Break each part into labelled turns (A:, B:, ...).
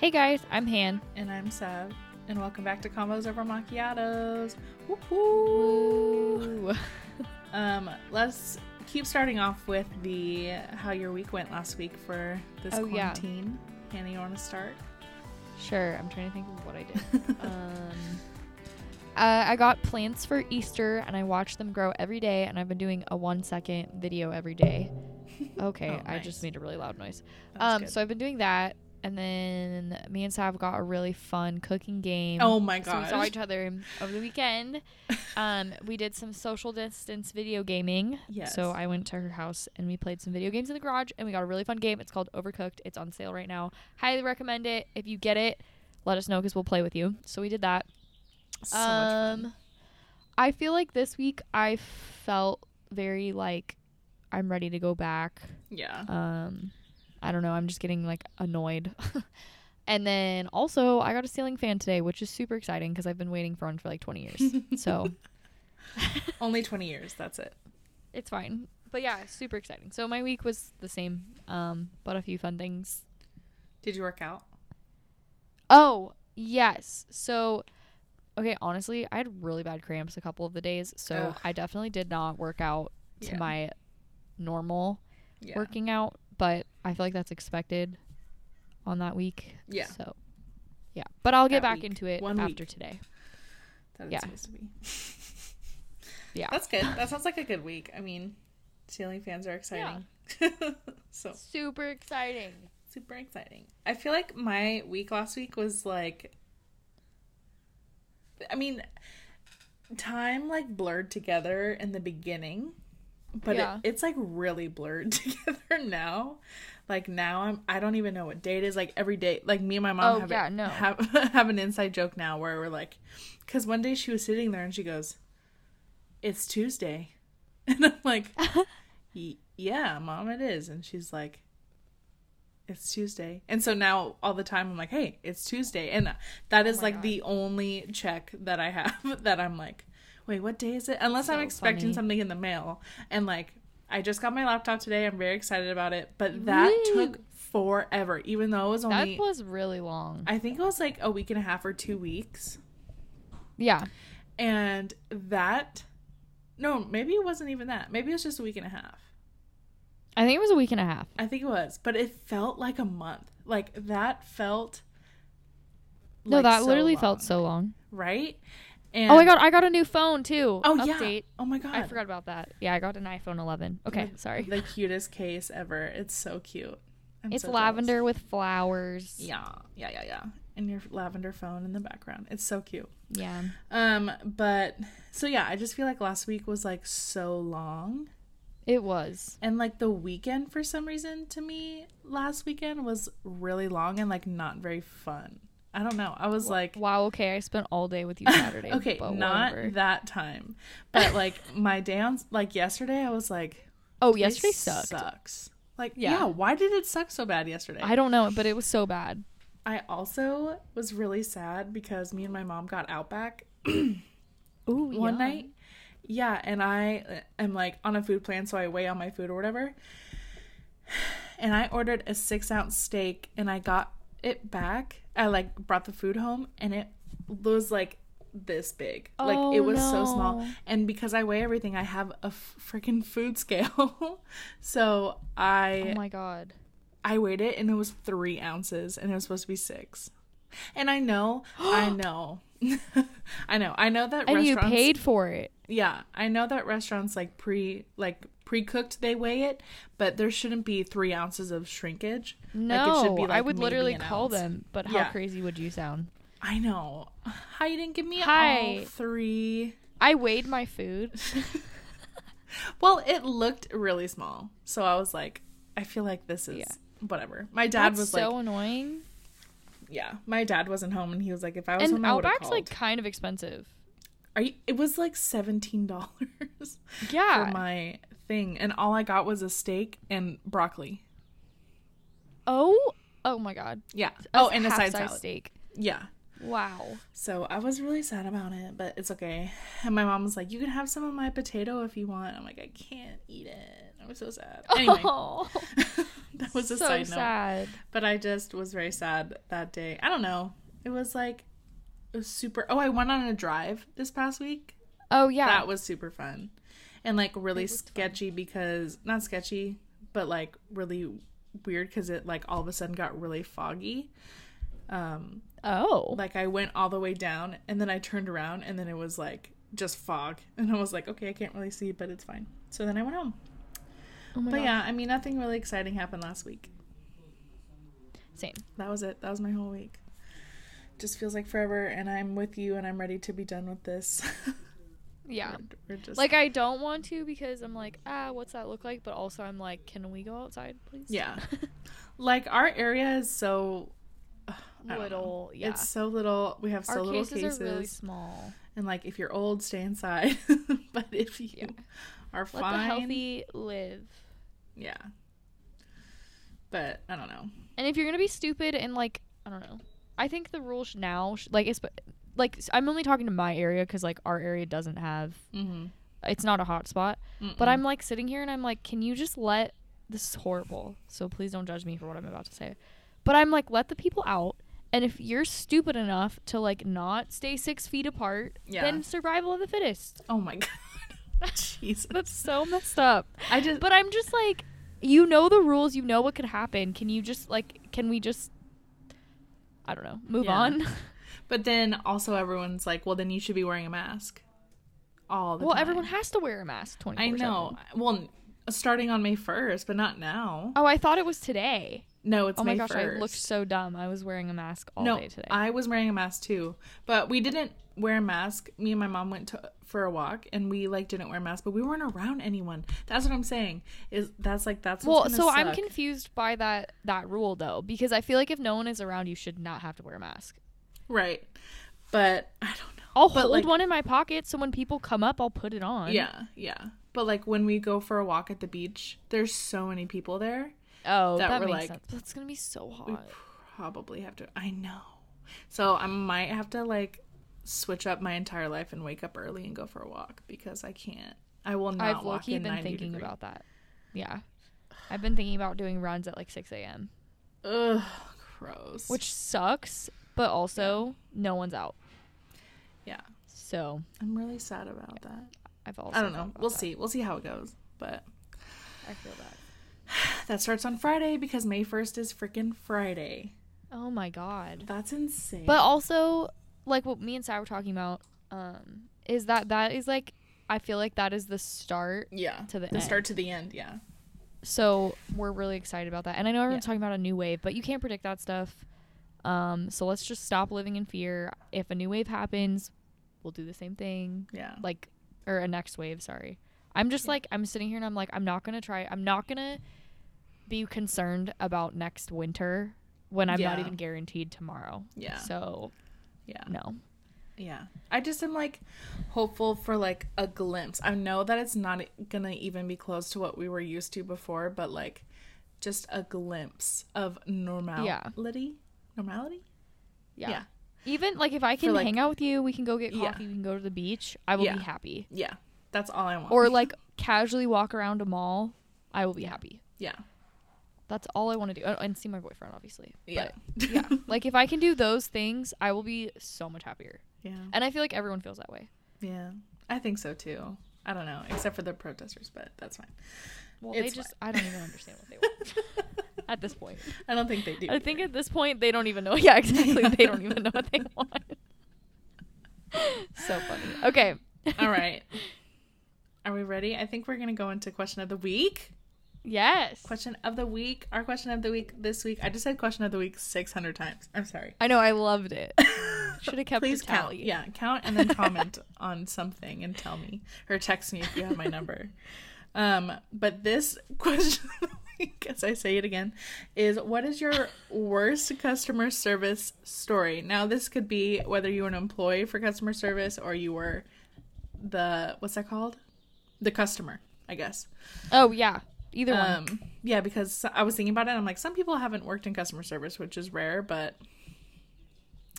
A: Hey guys, I'm Han.
B: And I'm Sav. And welcome back to Combos Over Macchiatos. Woohoo!
A: Woo.
B: Um, let's keep starting off with the how your week went last week for this
A: Oh, yeah.
B: quarantine. Hannah, you want to start?
A: Sure, I'm trying to think of what I did. um, uh, I got plants for Easter and I watched them grow every day, and I've been doing a one second video every day. Okay,
B: Oh,
A: I just made a really loud noise. Um, so I've been doing that, and then me and Sav got a really fun cooking game.
B: oh my
A: So we saw each other over the weekend. Um, we did some social distance video gaming.
B: Yes.
A: So I went to her house and we played some video games in the garage and we got a really fun game. It's called Overcooked. It's on sale right now. Highly recommend it. If you get it, let us know because we'll play with you. So we did that.
B: so much fun.
A: um, I feel like this week I felt very like I'm ready to go back.
B: Yeah.
A: Um, I don't know. I'm just getting like annoyed. and then also, I got a ceiling fan today, which is super exciting because I've been waiting for one for like 20 years. so
B: Only 20 years. That's it.
A: it's fine. But yeah, super exciting. So my week was the same, um, but a few fun things.
B: Did you work out?
A: Oh, yes. So, okay, honestly, I had really bad cramps a couple of the days. So
B: Ugh.
A: I definitely did not work out to
B: Yeah.
A: my normal
B: Yeah.
A: working out, but I feel like that's expected on that week.
B: Yeah.
A: So, yeah. But I'll get
B: That
A: back
B: week.
A: into it
B: One
A: after
B: week.
A: today.
B: That
A: yeah.
B: supposed to be.
A: Yeah.
B: That's good. That sounds like a good week. I mean, ceiling fans are exciting. Yeah. so
A: Super exciting.
B: super exciting. I feel like my week last week was like I mean time like blurred together in the beginning, but
A: Yeah.
B: it, it's like really blurred together now. Like now I'm I don't even know what day it is. Like every day like me and my mom
A: Oh,
B: have
A: yeah, no.
B: have have an inside joke now where we're like cuz one day she was sitting there and she goes it's Tuesday. And I'm like yeah, mom, it is. And she's like, it's Tuesday. And so now all the time I'm like, hey, it's Tuesday. And that oh is
A: Oh
B: like
A: God.
B: the only check that I have that I'm like, wait, what day is it? Unless I'm expecting
A: funny.
B: something in the mail. And like, I just got my laptop today. I'm very excited about it. But that
A: Woo!
B: took forever, even though it was only,
A: that was really long.
B: I think it was like a week and a half or two weeks.
A: yeah.
B: And that, no, maybe it wasn't even that. Maybe it was just a week and a half.
A: I think it was a week and a half.
B: I think it was, but it felt like a month. Like that felt.
A: No,
B: like
A: that
B: so
A: literally
B: long,
A: felt so long.
B: right. And
A: Oh my god, I got a new phone too.
B: Oh
A: Update.
B: yeah! Oh my god!
A: I forgot about that. Yeah, I got an iPhone 11. Okay,
B: The-
A: sorry.
B: The cutest case ever. It's so cute. I'm
A: it's
B: so
A: lavender
B: jealous.
A: with flowers.
B: Yeah, yeah, yeah, yeah. And your lavender phone in the background. It's so cute.
A: Yeah.
B: Um, but so yeah, I just feel like last week was like so long.
A: It was.
B: And like the weekend for some reason to me last weekend was really long and like not very fun. I don't know. I was like
A: Wow, okay, I spent all day with you Saturday.
B: okay,
A: but
B: not
A: whatever.
B: that time. But like my day on like yesterday I was like
A: Oh, yesterday sucked.
B: Sucks. Like
A: Yeah.
B: yeah. why did it suck so bad yesterday?
A: I don't know, but it was so bad.
B: I also was really sad because me and my mom got Outback
A: Ooh,
B: one night. Yeah, and I uh, am like on a food plan, so I weigh on my food or whatever. And I ordered a six ounce steak, and I got it back. I like brought the food home, and it was like this big. like
A: Oh,
B: it was so oh,
A: small.
B: And because I weigh everything, I have a freaking food scale. so I
A: Oh my god.
B: I weighed it, and it was three ounces, and it was supposed to be six. And I know, I know, I know, I know that
A: And you paid for it.
B: yeah, I know that restaurants like pre like pre cooked they weigh it, but there shouldn't be three ounces of shrinkage.
A: No,
B: like, it should be,
A: I would literally call
B: ounce.
A: them, but how
B: Yeah.
A: crazy would you sound?
B: I know. How you didn't give me all three?
A: I weighed my food.
B: Well, it looked really small, so I was like, I feel like this is
A: Yeah.
B: whatever. My dad
A: That's
B: was
A: so
B: like,
A: annoying.
B: yeah, my dad wasn't home, and he was like, if I was
A: And
B: home, I
A: Outback's
B: called.
A: like kind of expensive.
B: Are you, it was like seventeen dollars
A: Yeah.
B: for my thing, and all I got was a steak and broccoli.
A: oh, oh my god.
B: Yeah.
A: Oh, a
B: oh, and a side salad.
A: steak.
B: Yeah.
A: Wow.
B: So I was really sad about it, but it's okay. And my mom was like, "You can have some of my potato if you want." I'm like, "I can't eat it." I was so sad. Anyway,
A: Oh,
B: that was a
A: so
B: side note.
A: sad.
B: But I just was very sad that day. I don't know. It was like it was super. Oh, I went on a drive this past week.
A: Oh yeah.
B: That was super fun. And like really
A: was fun.
B: sketchy because not sketchy, but like really weird because it like all of a sudden got really foggy. Um,
A: oh.
B: like I went all the way down and then I turned around and then it was like just fog and I was like, okay, I can't really see, but it's fine. So then I went home.
A: oh my
B: but
A: gosh.
B: yeah, I mean, nothing really exciting happened last week.
A: Same.
B: That was it. That was my whole week. Just feels like forever, and I'm with you, and I'm ready to be done with this.
A: Yeah.
B: We're, we're just
A: Like I don't want to because I'm like, ah, what's that look like? But also I'm like, can we go outside, please?
B: Yeah. like our area is so ugh, I don't know.
A: little. Yeah.
B: It's so little. We have so
A: Our
B: little
A: cases,
B: cases,
A: are really small.
B: and like if you're old, stay inside. but if you
A: Yeah.
B: are
A: Let
B: fine,
A: the healthy live.
B: yeah. But I don't know.
A: And if you're gonna be stupid and like, I don't know. I think the rules now, like, it's like I'm only talking to my area because like our area doesn't have.
B: Mm-hmm.
A: It's not a hot spot. But I'm like sitting here and I'm like, can you just let this is horrible. So please don't judge me for what I'm about to say. But I'm like, let the people out. And if you're stupid enough to like not stay six feet apart,
B: Yeah.
A: then survival of the fittest.
B: Oh my god. Jesus.
A: That's so messed up.
B: I just.
A: But I'm just like, you know the rules, you know what could happen. Can you just like, can we just, I don't know, move
B: Yeah.
A: on?
B: But then also everyone's like, well, then you should be wearing a mask. All the
A: well,
B: time.
A: everyone has to wear a mask 24
B: I know. Well, starting on May first, but not now.
A: Oh, I thought it was today.
B: No, it's
A: oh
B: May
A: my gosh,
B: 1st.
A: I looked so dumb. I was wearing a mask all
B: no,
A: day today.
B: I was wearing a mask too, but we didn't wear a mask. Me and my mom went to for a walk, and we like didn't wear a mask, but we weren't around anyone. That's what I'm saying. Is that's like that's
A: well, so
B: gonna
A: I'm confused by that that rule though, because I feel like if no one is around, you should not have to wear a mask.
B: Right, but I don't know.
A: I'll
B: But,
A: hold
B: like-
A: one in my pocket, so when people come up, I'll put it on.
B: Yeah, yeah. But like when we go for a walk at the beach, there's so many people there.
A: Oh,
B: That
A: that,
B: we're
A: makes
B: like-
A: sense. It's gonna be so
B: We
A: hot.
B: probably have to. I know. So I might have to like switch up my entire life and wake up early and go for a walk because I can't. I will not
A: I've
B: walk in
A: been thinking
B: degree.
A: about that. Yeah, I've been thinking about doing runs at like 6 a.m.,
B: Ugh, gross.
A: which sucks, but also no one's out.
B: yeah,
A: So
B: I'm really sad about that.
A: I've also
B: I don't know. We'll
A: that.
B: see. We'll see how it goes. But
A: I feel that.
B: that starts on Friday because May 1st is freaking Friday.
A: Oh my god.
B: That's insane.
A: But also, like what me and Sai were talking about, um, is that that is like I feel like that is the start.
B: yeah,
A: to the
B: the
A: end.
B: start to the end. Yeah.
A: So we're really excited about that. And I know everyone's
B: Yeah.
A: talking about a new wave, but you can't predict that stuff. Um, so let's just stop living in fear. If a new wave happens, we'll do the same thing.
B: Yeah.
A: Like or a next wave, sorry. I'm just
B: Yeah.
A: like I'm sitting here and I'm like I'm not going to try I'm not going to be concerned about next winter when I'm not even guaranteed tomorrow.
B: Yeah.
A: So,
B: Yeah.
A: no.
B: Yeah. I just am like hopeful for like a glimpse. I know that it's not gonna even be close to what we were used to before, but like just a glimpse of normality. Normality?
A: Yeah.
B: Yeah.
A: Even like if I can
B: like-
A: hang out with you, we can go get
B: Yeah.
A: coffee, we can go to the beach, I will
B: Yeah.
A: be happy.
B: Yeah. That's all I want.
A: Or like casually walk around a mall, I will be happy.
B: yeah.
A: That's all I want to do. And see my boyfriend, obviously.
B: Yeah.
A: But yeah, like if I can do those things, I will be so much happier.
B: yeah.
A: And I feel like everyone feels that way.
B: Yeah. I think so too. I don't know, except for the protesters, but that's fine.
A: Well,
B: It's
A: they just I don't even understand what they want at this point.
B: I don't think they do.
A: I think at this point they don't even know. Yeah, exactly. they don't even know what they want. so funny. Okay.
B: All right. Are we ready? I think we're going to go into question of the week.
A: Yes.
B: Question of the week. Our question of the week this week. I just said question of the week 600 times. I'm sorry.
A: I know. I loved it. Should have kept
B: Please
A: the
B: count.
A: tally.
B: Yeah, count and then comment on something and tell me or text me if you have my number. Um, but this question as I say it again, is what is your worst customer service story? Now, this could be whether you were an employee for customer service or you were the what's that called? The customer, I guess.
A: Oh yeah. Either one.
B: Um, yeah, because I was thinking about it. I'm like, some people haven't worked in customer service, which is rare, but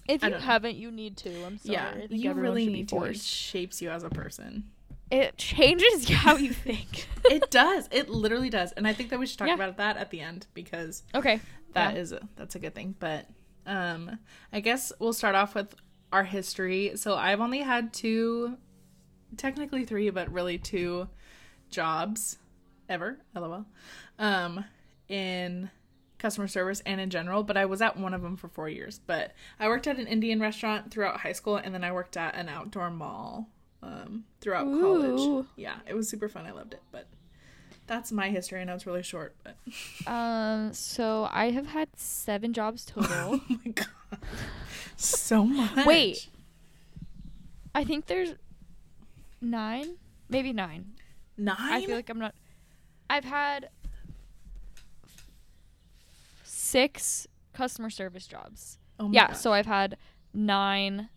A: If you
B: don't know.
A: haven't, you need to. I'm sorry.
B: yeah,
A: I think
B: you really need to. It shapes you as a person.
A: It changes how you think.
B: it does. It literally does. And I think that we should talk
A: Yeah.
B: about that at the end because
A: okay.
B: that
A: Yeah.
B: is a, that's a good thing. But um I guess we'll start off with our history. So I've only had two technically three, but really two jobs ever, lol. Um in customer service and in general, but I was at one of them for 4 years. But I worked at an Indian restaurant throughout high school and then I worked at an outdoor mall um throughout college. Yeah, it was super fun. I loved it, but that's my history. I know it's really short, but
A: Um. So I have had seven jobs total.
B: oh my god, so much.
A: Wait. I think there's nine, maybe nine.
B: nine.
A: I feel like I'm not. I've had six customer service jobs.
B: oh my
A: yeah,
B: God.
A: so I've had nine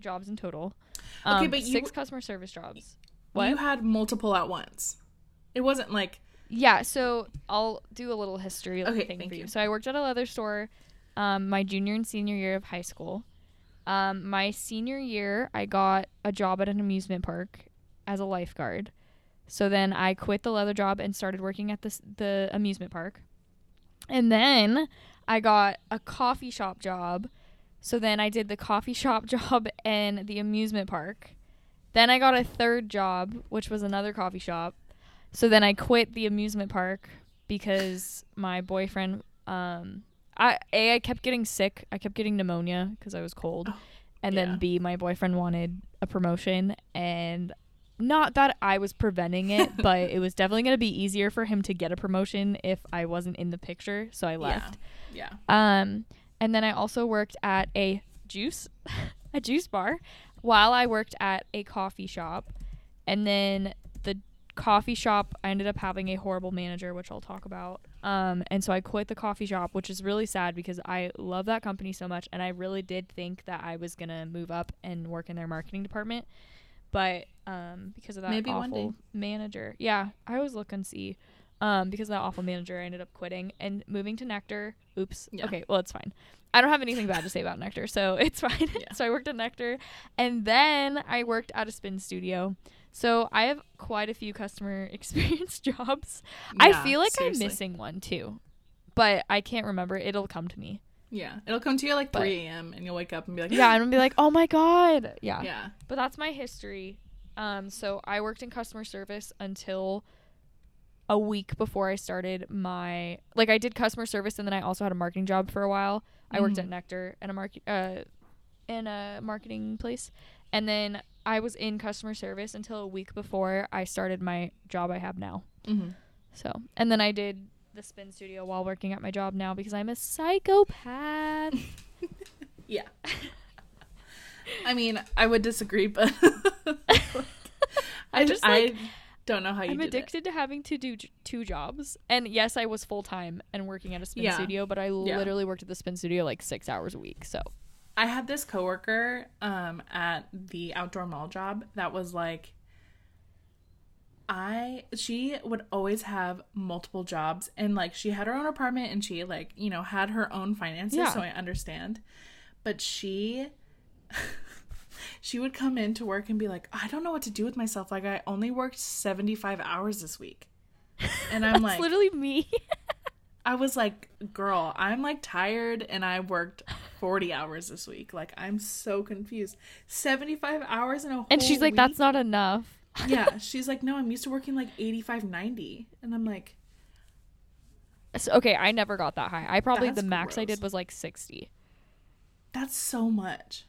A: jobs in total.
B: Okay,
A: Um,
B: but you
A: six customer service jobs. What?
B: you had multiple at once. It wasn't like
A: Yeah, so I'll do a little history
B: Okay,
A: thing
B: thank
A: for you.
B: you.
A: So I worked at a leather store um, my junior and senior year of high school. Um, my senior year, I got a job at an amusement park as a lifeguard. So then I quit the leather job and started working at this, the amusement park. And then I got a coffee shop job. So then I did the coffee shop job and the amusement park. Then I got a third job, which was another coffee shop. So then I quit the amusement park because my boyfriend um I A I kept getting sick. I kept getting pneumonia because I was cold.
B: Oh,
A: and
B: yeah.
A: then B my boyfriend wanted a promotion and not that I was preventing it, but it was definitely going to be easier for him to get a promotion if I wasn't in the picture, so I left.
B: yeah.
A: Um, and then I also worked at a juice, a juice bar, while I worked at a coffee shop. And then the coffee shop, I ended up having a horrible manager, which I'll talk about. Um, and so I quit the coffee shop, which is really sad because I love that company so much, and I really did think that I was gonna move up and work in their marketing department. But um, because of that
B: Maybe
A: awful manager, yeah, I always look and see. Um, because of that awful manager, I ended up quitting and moving to Nectar. Oops.
B: Yeah.
A: Okay, well it's fine. I don't have anything bad to say about Nectar, so it's fine.
B: Yeah.
A: so I worked at Nectar, and then I worked at a spin studio. So I have quite a few customer experience jobs. I feel like
B: seriously.
A: I'm missing one too, but I can't remember. It'll come to me.
B: Yeah, it'll come to you at like
A: But-
B: 3 a.m. and you'll wake up and be like,
A: Yeah, and I'll be like, oh my god. Yeah.
B: yeah,
A: But that's my history. Um, so I worked in customer service until a week before I started my like I did customer service and then I also had a marketing job for a while. I worked at
B: Mhm.
A: Nectar and a market uh in a marketing place. And then I was in customer service until a week before I started my job I have now.
B: hmm
A: So, and then I did the spin studio while working at my job now because I'm a psychopath.
B: yeah. I mean, I would disagree, but
A: I just, like-
B: I don't know how you
A: I'm addicted to having to do two jobs. And yes, I was full time and working at a spin
B: Yeah.
A: studio, but I
B: Yeah.
A: literally worked at the spin studio like six hours a week. So.
B: I had this coworker um at the outdoor mall job that was like I she would always have multiple jobs and like she had her own apartment and she like, you know, had her own finances,
A: Yeah.
B: so I understand. But she she would come in to work and be like, I don't know what to do with myself. Like I only worked 75 hours this week. And I'm like that's
A: literally me.
B: I was like, girl, I'm like tired and I worked 40 hours this week. Like, I'm so confused. 75 hours in a whole
A: and she's like,
B: week?
A: that's not enough.
B: yeah. She's like, no, I'm used to working like 85, 90. And I'm like,
A: So, okay, I never got that high. I probably, the max I did was like 60.
B: that's so much.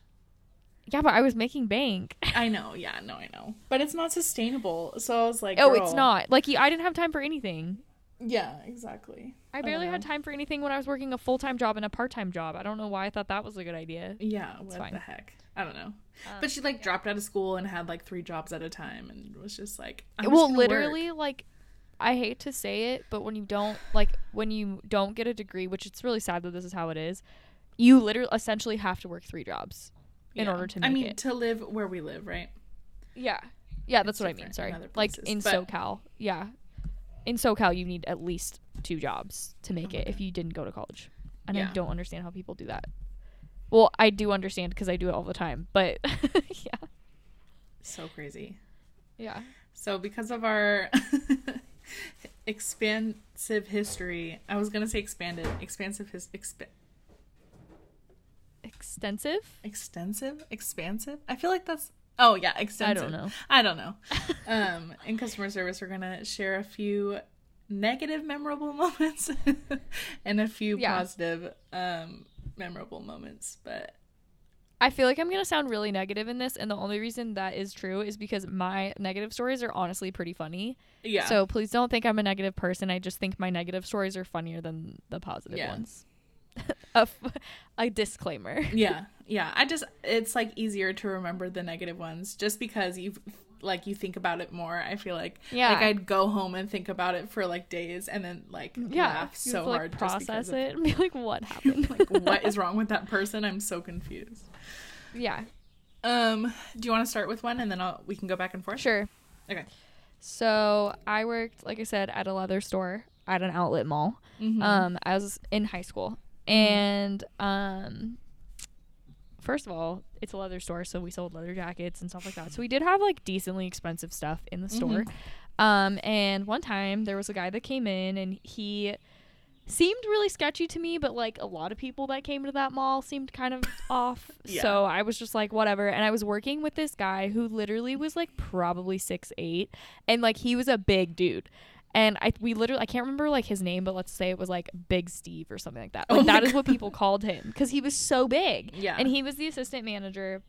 A: Yeah, but I was making bank.
B: I know. Yeah, no, I know. But it's not sustainable. So I was like,
A: oh, it's not. Like, I didn't have time for anything.
B: Yeah, exactly.
A: I barely
B: don't
A: had time for anything when I was working a full time job and a part time job. I don't know why I thought that was a good idea.
B: Yeah, what
A: fine.
B: the heck? I don't know.
A: Um,
B: But she like dropped out of school and had like three jobs at a time and was just like, I'm
A: well
B: gonna
A: literally
B: work.
A: like i hate to say it but when you don't like when you don't get a degree which it's really sad that this is how it is you literally essentially have to work three jobs in
B: Yeah.
A: order to make it I
B: mean,
A: it
B: to live where we live, right?
A: yeah yeah that's
B: It's
A: what i mean sorry
B: other
A: like in
B: but-
A: socal yeah in socal you need at least two jobs to make
B: Oh
A: it if you didn't go to college and
B: Yeah.
A: i don't understand how people do that well i do understand because i do it all the time but yeah
B: So crazy.
A: Yeah.
B: So because of our expansive history, I was gonna say expanded, expansive his exp-
A: Extensive?
B: extensive, expansive. I feel like that's oh yeah, extensive.
A: I don't know.
B: I don't know. um, in customer service, we're gonna share a few negative memorable moments and a few
A: Yeah.
B: positive um memorable moments. But
A: I feel like I'm gonna sound really negative in this, and the only reason that is true is because my negative stories are honestly pretty funny.
B: yeah,
A: So please don't think I'm a negative person. I just think my negative stories are funnier than the positive
B: Yeah.
A: ones. a, f- a disclaimer.
B: yeah, yeah. I just it's like easier to remember the negative ones just because you like you think about it more. I feel like
A: Yeah.
B: like I'd go home and think about it for like days and then like
A: Yeah,
B: laugh so
A: have to, like,
B: hard
A: process
B: of-
A: it and be like, what happened?
B: like what is wrong with that person? I'm so confused.
A: yeah,
B: Um, do you want to start with one and then I'll, we can go back and forth?
A: sure.
B: Okay.
A: So I worked, like I said, at a leather store at an outlet mall.
B: Mhm.
A: Um, I was in high school, and um, first of all, it's a leather store, so we sold leather jackets and stuff like that. So we did have like decently expensive stuff in the store. Um, and one time there was a guy that came in, and he seemed really sketchy to me, but like a lot of people that came to that mall seemed kind of off.
B: Yeah.
A: So I was just like, whatever. And I was working with this guy who literally was like probably six eight, and like he was a big dude. And I we literally I can't remember like his name, but let's say it was like Big Steve or something like that.
B: Oh
A: Like
B: my
A: that is what people called him because he was so big.
B: Yeah.
A: And he was the assistant manager.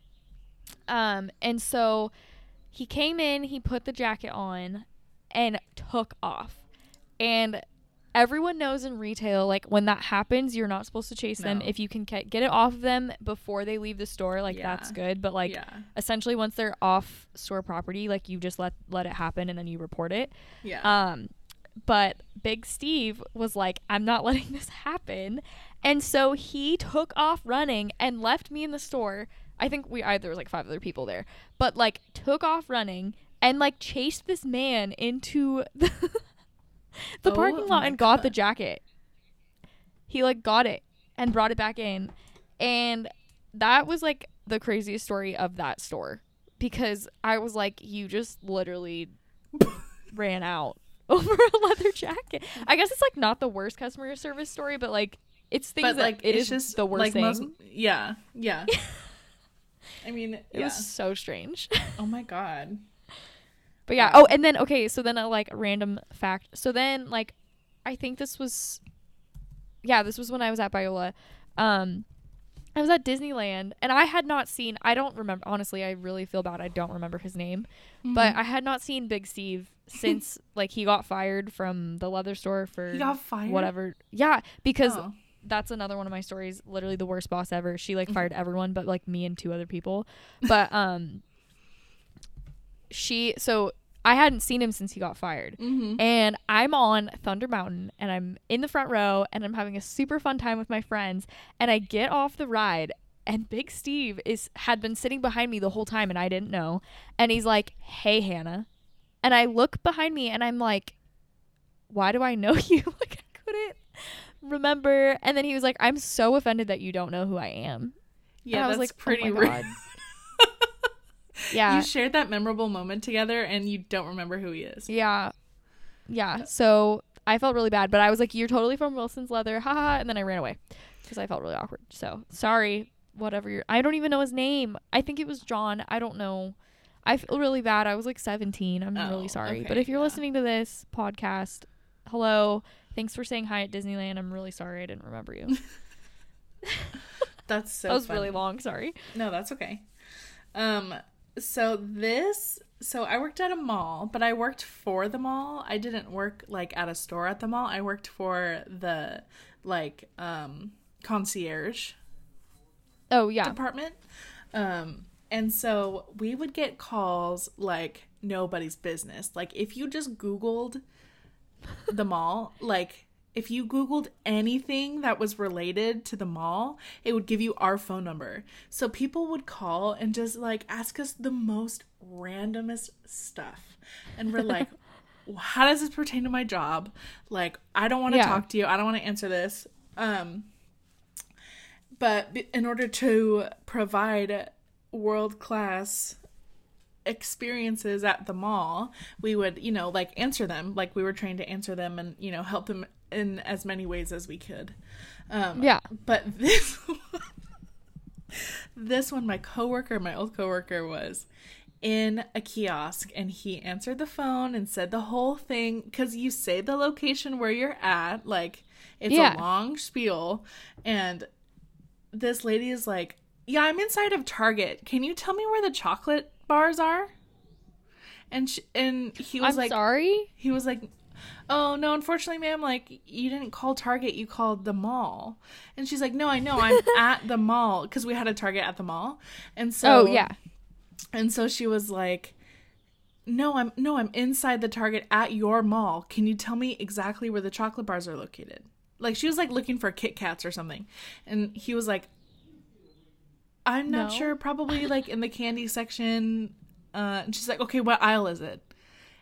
A: Um, and so he came in, he put the jacket on, and took off. And everyone knows in retail, like when that happens, you're not supposed to chase them. If you can get, get it off of them before they leave the store, like that's good. But like
B: yeah,
A: essentially, once they're off store property, like you just let let it happen and then you report it.
B: yeah.
A: Um, but Big Steve was like, I'm not letting this happen. And so he took off running and left me in the store. I think we I, there was like five other people there, but like took off running and like chased this man into the, the
B: Oh
A: parking lot and got the jacket. He like got it and brought it back in. And that was like the craziest story of that store because I was like, you just literally ran out over a leather jacket. I guess it's like not the worst customer service story, but like it's things
B: but
A: that
B: like
A: it
B: it's
A: is
B: just
A: the worst
B: like
A: thing.
B: most yeah yeah i mean
A: it
B: yeah
A: was so strange.
B: oh my god
A: But yeah. Oh, and then okay, so then a like random fact. So then like I think this was yeah, this was when I was at Biola. Um I was at Disneyland and I had not seen I don't remember honestly, I really feel bad I don't remember his name. But I had not seen Big Steve since like he got fired from the leather store for
B: he got fired
A: whatever. Yeah, because
B: Oh.
A: that's another one of my stories literally the worst boss ever she
B: Mm-hmm.
A: like fired everyone but like me and two other people but um she so i hadn't seen him since he got fired.
B: Mhm.
A: and i'm on thunder mountain and i'm in the front row and i'm having a super fun time with my friends. And i get off the ride and big steve is had been sitting behind me the whole time and i didn't know. And he's like hey hannah. And i look behind me and i'm like why do i know you? Like i couldn't remember. And then he was like i'm so offended that you don't know who i am.
B: Yeah
A: and i was like
B: pretty
A: oh
B: rude.
A: yeah
B: you shared that memorable moment together and you don't remember who he is
A: Yeah. Yeah. So I felt really bad, but I was like, you're totally from Wilson's Leather. Haha. And then I ran away because I felt really awkward. So sorry, whatever you're. I don't even know his name. I think it was John. I don't know. I feel really bad. I was like 17. I'm
B: Oh,
A: really sorry. But if you're
B: yeah.
A: listening to this podcast, hello. Thanks for saying hi at Disneyland. I'm really sorry I didn't remember you.
B: that's so
A: that was
B: funny.
A: really long. Sorry.
B: No, that's okay. Um, so this, so I worked at a mall, but I worked for the mall. I didn't work like at a store at the mall. I worked for the like um concierge
A: Oh, yeah.
B: department. Um, and so we would get calls like nobody's business. Like if you just Googled the mall, like if you Googled anything that was related to the mall, it would give you our phone number. So people would call and just like ask us the most randomest stuff. And we're like, how does this pertain to my job? Like, I don't want to
A: Yeah.
B: talk to you. I don't want to answer this. Um, but in order to provide world class experiences at the mall, we would, you know, like answer them, like we were trained to answer them and, you know, help them in as many ways as we could. Um,
A: Yeah.
B: But this this one, my coworker, my old coworker, was in a kiosk and he answered the phone and said the whole thing because you say the location where you're at, like it's
A: Yeah.
B: a long spiel, and this lady is like, "Yeah, I'm inside of Target. Can you tell me where the chocolate bars are?" And sh- and he was
A: I'm
B: like,
A: sorry.
B: he was like, "Oh no, unfortunately, ma'am, like you didn't call Target, you called the mall." And she's like, "No, I know, I'm at the mall because we had a Target at the mall." And so,
A: oh yeah.
B: and so she was like, "No, I'm no, I'm inside the Target at your mall. Can you tell me exactly where the chocolate bars are located?" Like she was like looking for Kit Kats or something, and he was like, "I'm not
A: No.
B: sure. Probably like in the candy section." Uh, and she's like, "Okay, what aisle is it?"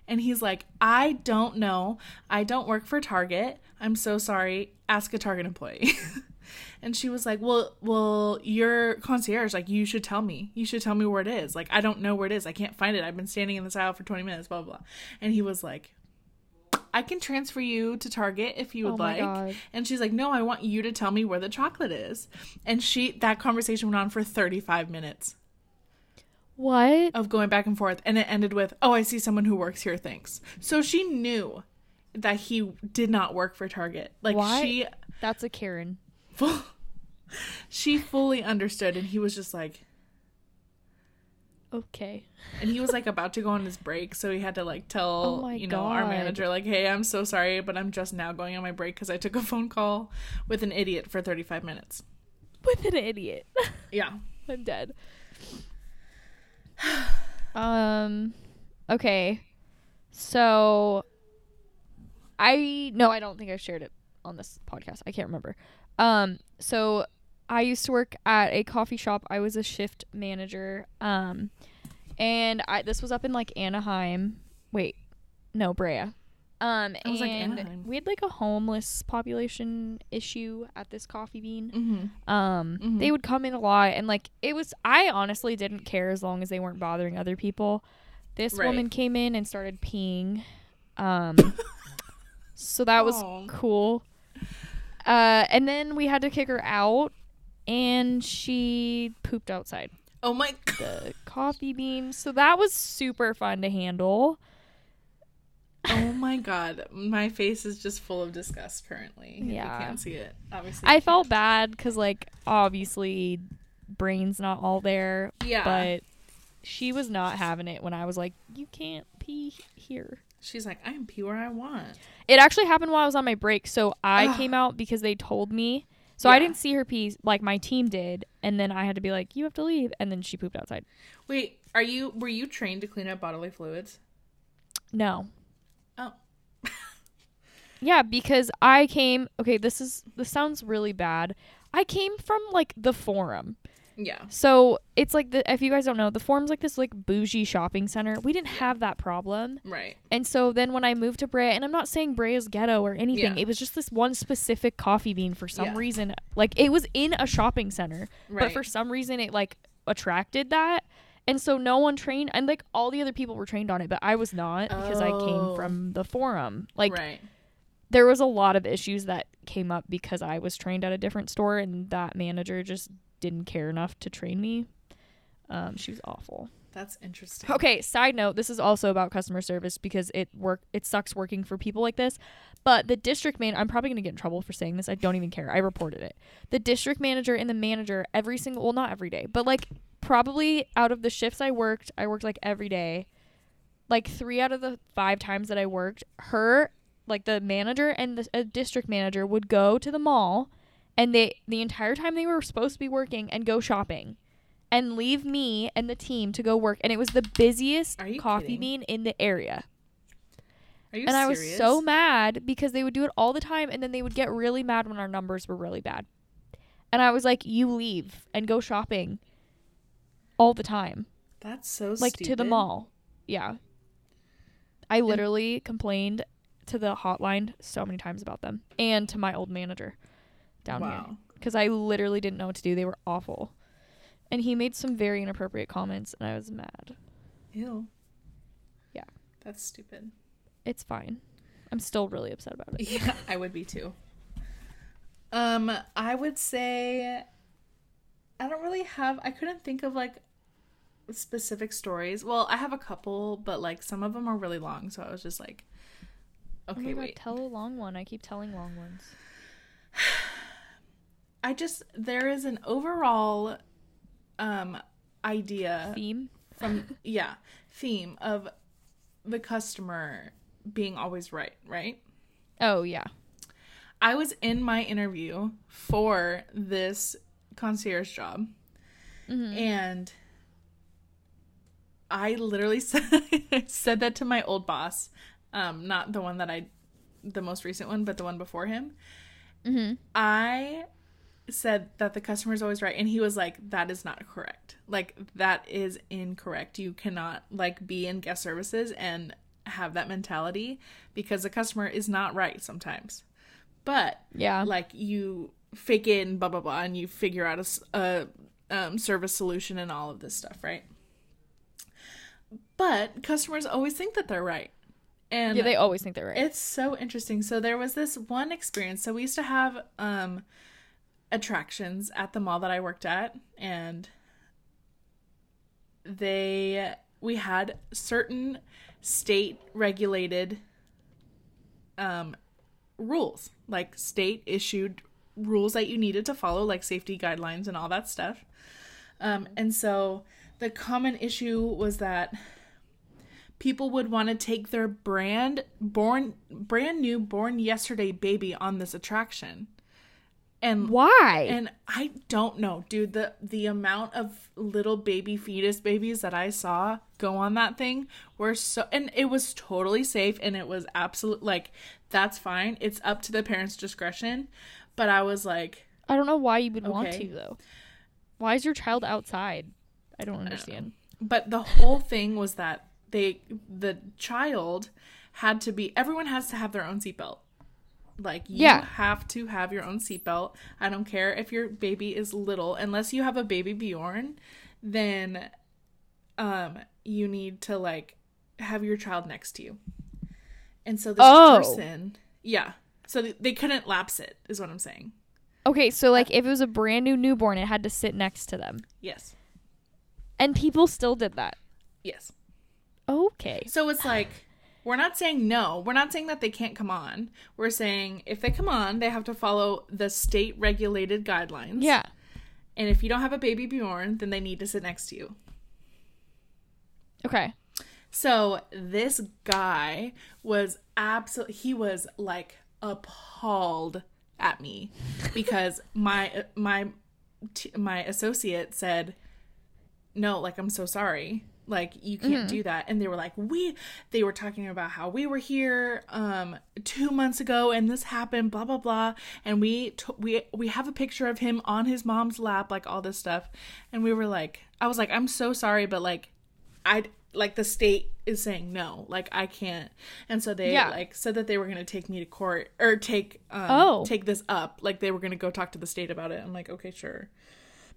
B: And he's like, I don't know. I don't work for Target. I'm so sorry. Ask a Target employee. and she was like, Well, well, you're concierge. Like, you should tell me. You should tell me where it is. Like, I don't know where it is. I can't find it. I've been standing in this aisle for 20 minutes, blah, blah, blah. And he was like, I can transfer you to Target if you would
A: Oh
B: like.
A: God.
B: And she's like, No, I want you to tell me where the chocolate is. And she, that conversation went on for 35 minutes
A: What?
B: of going back and forth and it ended with oh i see someone who works here thanks so she knew that he did not work for target like
A: Why?
B: she
A: That's a Karen.
B: she fully understood and he was just like
A: Okay.
B: and he was like about to go on his break so he had to like tell
A: Oh
B: you know our manager like hey i'm so sorry but i'm just now going on my break because i took a phone call with an idiot for 35 minutes
A: With an idiot.
B: yeah
A: I'm dead. Um okay. So I no, I don't think I've shared it on this podcast. I can't remember. Um so I used to work at a coffee shop. I was a shift manager. Um and I this was up in like Anaheim. Wait. No, Brea. Um
B: like,
A: and
B: Anaheim.
A: we had like a homeless population issue at this coffee bean.
B: mm-hmm.
A: Um,
B: Mhm.
A: they would come in a lot, and like it was. I honestly didn't care as long as they weren't bothering other people. This
B: Right.
A: woman came in and started peeing. Um, so that was cool. Uh, and then we had to kick her out, and she pooped outside
B: oh my
A: the coffee bean. So that was super fun to handle.
B: Oh my god, my face is just full of disgust currently.
A: Yeah.
B: you can't see it. Obviously,
A: I felt bad because, like, obviously, brain's not all there,
B: yeah.
A: but she was not having it when I was like, "You can't pee here."
B: she's like, I can pee where I want.
A: It actually happened while I was on my break, so I
B: Ugh.
A: came out because they told me. So I didn't see her pee like my team did, and then I had to be like, "You have to leave," and then she pooped outside.
B: Wait, are you? Were you trained to clean up bodily fluids?
A: No.
B: Oh,
A: Yeah, because I came. Okay, this is this sounds really bad. I came from like the forum.
B: yeah.
A: So it's like the if you guys don't know, the forum's like this like bougie shopping center. We didn't have that problem.
B: Right.
A: And so then when I moved to Brea, and I'm not saying Brea is ghetto or anything,
B: Yeah.
A: it was just this one specific coffee bean for some
B: Yeah.
A: reason. Like it was in a shopping center,
B: Right.
A: but for some reason it like attracted that. And so no one trained, and like all the other people were trained on it, but I was not because I
B: Oh.
A: came from the forum. Like
B: right.
A: there was a lot of issues that came up because I was trained at a different store, and that manager just didn't care enough to train me. Um, she was awful.
B: That's interesting.
A: Okay, side note, this is also about customer service because it work it sucks working for people like this. But the district man I'm probably gonna get in trouble for saying this. I don't even care. I reported it. The district manager and the manager every single well not every day, but like probably out of the shifts I worked, I worked like every day. Like three out of the five times that I worked, her like the manager and the a district manager would go to the mall and they the entire time they were supposed to be working and go shopping and leave me and the team to go work. And it was the busiest coffee
B: kidding?
A: bean in the area.
B: Are you
A: and i was so mad because they would do it all the time and then they would get really mad when our numbers were really bad. And i was like you leave and go shopping all the time
B: That's so
A: like to the mall yeah i literally complained to the hotline so many times about them and to my old manager down here because I literally didn't know what to do. They were awful. And he made some very inappropriate comments, and I was mad.
B: Ew.
A: Yeah.
B: That's stupid.
A: It's fine. I'm still really upset about it.
B: Yeah, I would be too. Um, I would say I don't really have I couldn't think of like specific stories. Well, I have a couple, but like some of them are really long, so I was just like
A: oh
B: okay,
A: God,
B: wait.
A: tell a long one. I keep telling long ones.
B: I just there is an overall um idea
A: Theme.
B: from yeah, theme of the customer being always right, right?
A: Oh yeah.
B: I was in my interview for this concierge job
A: Mhm.
B: and I literally said, said that to my old boss, um, not the one that I, the most recent one, but the one before him.
A: Mm-hmm.
B: I said that the customer is always right, and he was like, "That is not correct. Like that is incorrect. You cannot like be in guest services and have that mentality because the customer is not right sometimes." But
A: Yeah.
B: like you fake it and blah blah blah and you figure out a um, service solution and all of this stuff right but customers always think that they're right and
A: yeah. They always think they're right.
B: it's so interesting so there was this one experience so we used to have um attractions at the mall that i worked at and they we had certain state regulated um rules like state issued rules that you needed to follow like safety guidelines and all that stuff um and so the common issue was that people would want to take their brand born brand new born yesterday baby on this attraction and
A: Why?
B: and I don't know, dude. The the amount of little baby fetus babies that I saw go on that thing were so, and it was totally safe, and it was absolute like that's fine. It's up to the parents' discretion, but I was like,
A: I don't know why you would want to though. Why is your child outside? I don't understand.
B: but the whole thing was that they the child had to be everyone has to have their own seatbelt. Like you
A: Yeah.
B: have to have your own seatbelt. I don't care if your baby is little, unless you have a baby Bjorn, then um you need to like have your child next to you. And so this
A: Oh.
B: person, yeah. So they, they couldn't lapse it is what I'm saying.
A: Okay, so like if it was a brand new newborn, it had to sit next to them,
B: Yes.
A: and people still did that.
B: Yes.
A: Okay.
B: So it's like we're not saying no. We're not saying that they can't come on. We're saying if they come on, they have to follow the state regulated guidelines.
A: Yeah.
B: And if you don't have a baby Bjorn, then they need to sit next to you.
A: Okay.
B: So this guy was absolutely he was like appalled at me because my my t- my associate said no like I'm so sorry. Like you can't do that. And they were like we they were talking about how we were here um 2 months ago and this happened blah blah blah. And we t- we we have a picture of him on his mom's lap like all this stuff. And we were like I was like I'm so sorry but like I like the state is saying no, like I can't, and so they
A: Yeah.
B: like said that they were gonna take me to court or take um
A: Oh.
B: take this up, like they were gonna go talk to the state about it. I'm like, okay, sure,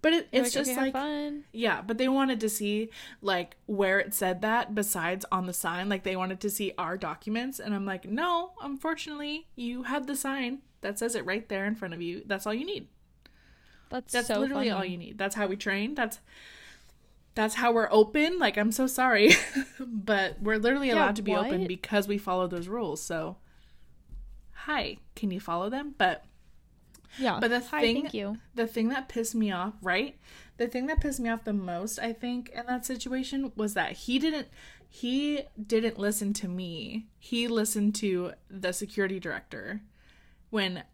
B: but it, it's just
A: okay,
B: like
A: fun.
B: yeah, but they wanted to see like where it said that besides on the sign, like they wanted to see our documents, and I'm like, no, unfortunately, you had the sign that says it right there in front of you. That's all you need.
A: That's,
B: That's
A: so
B: literally
A: funny.
B: all you need. That's how we train. That's that's how we're open. Like I'm so sorry, but we're literally
A: Yeah,
B: allowed to be open because we follow those rules. So, hi, can you follow them? But
A: Yeah.
B: but the
A: Hi,
B: thing
A: thank you.
B: the thing that pissed me off, right? The thing that pissed me off the most, I think, in that situation was that he didn't he didn't listen to me. He listened to the security director. When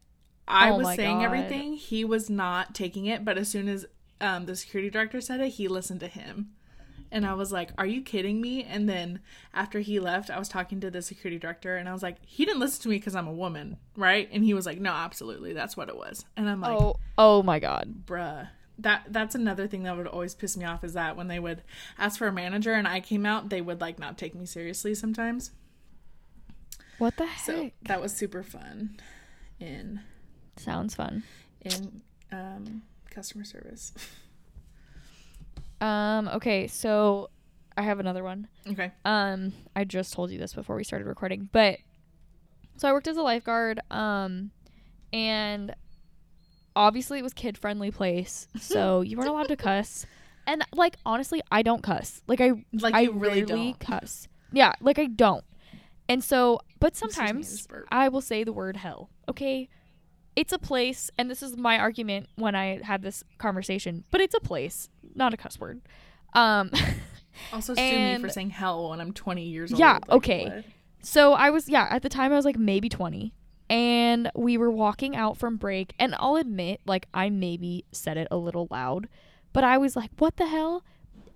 B: I
A: Oh
B: was saying
A: God.
B: everything, he was not taking it, but as soon as um, the security director said it, he listened to him. And I was like, "Are you kidding me?" And then after he left, I was talking to the security director, and I was like, "He didn't listen to me because I'm a woman, right?" And he was like, "No, absolutely, that's what it was." And I'm like,
A: oh, oh my god.
B: bruh that that's another thing that would always piss me off is that when they would ask for a manager and i came out they would like not take me seriously sometimes
A: What the heck?
B: so that was super fun in
A: Sounds fun.
B: in um customer service
A: Um, okay, so I have another one.
B: Okay.
A: Um, I just told you this before we started recording, but so I worked as a lifeguard. Um, and obviously it was kid friendly place, so you weren't allowed to cuss. And like honestly, I don't cuss. Like I,
B: Like
A: I
B: really don't.
A: cuss. Yeah, like I don't. And so, but sometimes. I will say the word hell. Okay. It's a place, and this is my argument when I had this conversation, but it's a place, not a cuss word. Um,
B: Also, sue me for saying hell when I'm 20 years old.
A: Yeah,
B: Like,
A: okay.
B: what?
A: so I was, yeah, at the time I was like maybe 20, and we were walking out from break, and I'll admit, like, I maybe said it a little loud, but I was like, what the hell?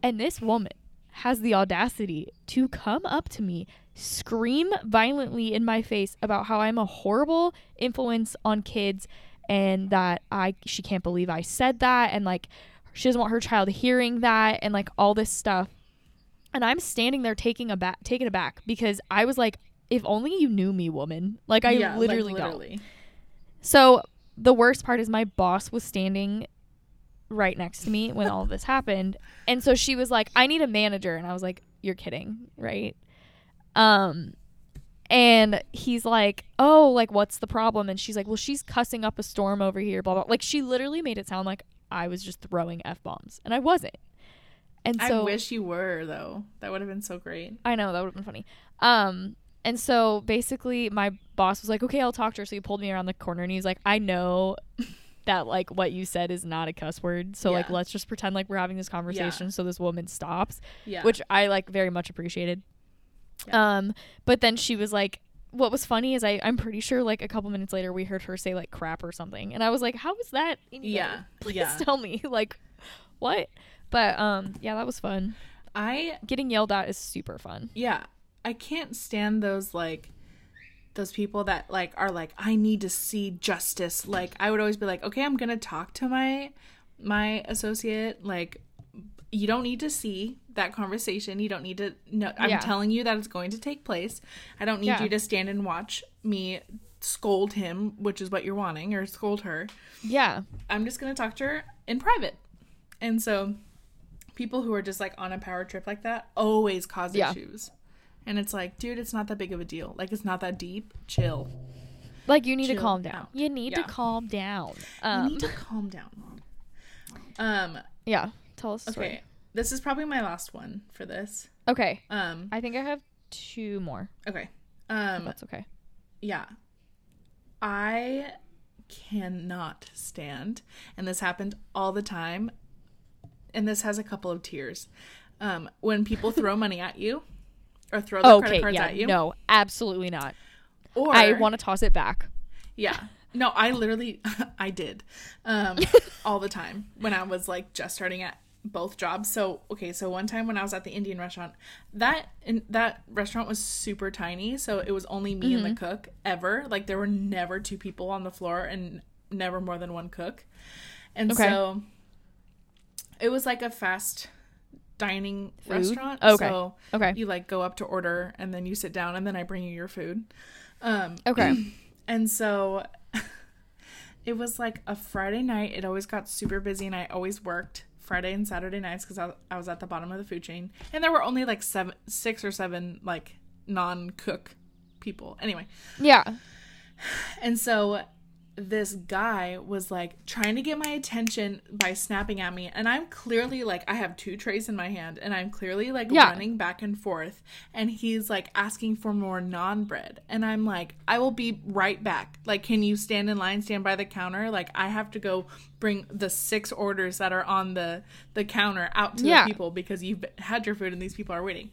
A: And this woman has the audacity to come up to me, scream violently in my face about how I'm a horrible influence on kids and that I she can't believe I said that and like she doesn't want her child hearing that and like all this stuff. And I'm standing there taking a back taken aback because I was like if only you knew me, woman. Like I
B: Yeah, like,
A: literally don't.
B: literally.
A: So the worst part is my boss was standing right next to me when all of this happened. And so she was like, I need a manager. And I was like, You're kidding, right? Um and he's like, Oh, like what's the problem? And she's like, Well, she's cussing up a storm over here, blah blah. Like she literally made it sound like I was just throwing F bombs. And I wasn't. And so
B: I wish you were, though. That would have been so great.
A: I know that would have been funny. Um, and so basically, my boss was like, "Okay, I'll talk to her." So he pulled me around the corner, and he's like, "I know that like what you said is not a cuss word, so like let's just pretend like we're having this conversation." So this woman stops,
B: Yeah.
A: which I like very much appreciated.
B: Yeah.
A: Um, but then she was like. What was funny is I, I'm pretty sure like a couple minutes later we heard her say like crap or something and I was like how was that
B: Yeah,
A: please
B: yeah.
A: tell me like what but um yeah that was fun
B: I,
A: getting yelled at is super fun
B: yeah, I can't stand those, like, those people that, like, are like, I need to see justice. Like, I would always be like, okay, I'm going to talk to my, my associate. Like, you don't need to see that conversation. You don't need to know. I'm
A: Yeah.
B: telling you that it's going to take place. I don't need
A: Yeah.
B: you to stand and watch me scold him, which is what you're wanting, or scold her.
A: yeah
B: I'm just gonna talk to her in private. And so people who are just like on a power trip like that always cause
A: Yeah.
B: issues. And it's like, dude, it's not that big of a deal. Like it's not that deep. Chill.
A: Like you need to calm down.
B: out.
A: You need to calm down.
B: you
A: Um,
B: need to calm down. Um,
A: yeah. Tell us.
B: okay. This is probably my last one for this.
A: Okay.
B: Um,
A: I think I have two more.
B: okay. Um,
A: That's okay.
B: yeah. I cannot stand, and this happened all the time, and this has a couple of tears. Um, when people throw money at you or throw their
A: Okay.
B: credit cards
A: Yeah.
B: at you.
A: No. Absolutely not.
B: Or
A: I want to toss it back.
B: Yeah. No, I literally I did. Um all the time when I was like just starting at both jobs. So, okay, so one time when I was at the Indian restaurant, that in that restaurant was super tiny, so it was only me and the cook ever. Like there were never two people on the floor and never more than one cook. And
A: Okay.
B: so it was like a fast dining
A: Food?
B: restaurant.
A: Okay.
B: So
A: Okay.
B: you like go up to order and then you sit down and then I bring you your food. Um
A: Okay.
B: and so it was like a Friday night. It always got super busy, and I always worked Friday and Saturday nights because I, I was at the bottom of the food chain. And there were only like seven, six or seven like non cook people. Anyway,
A: yeah.
B: and so this guy was like trying to get my attention by snapping at me and i'm clearly like i have two trays in my hand and i'm clearly like
A: Yeah.
B: running back and forth and he's like asking for more naan bread and i'm like i will be right back like can you stand in line stand by the counter like i have to go bring the six orders that are on the the counter out to
A: Yeah.
B: the people because you've had your food and these people are waiting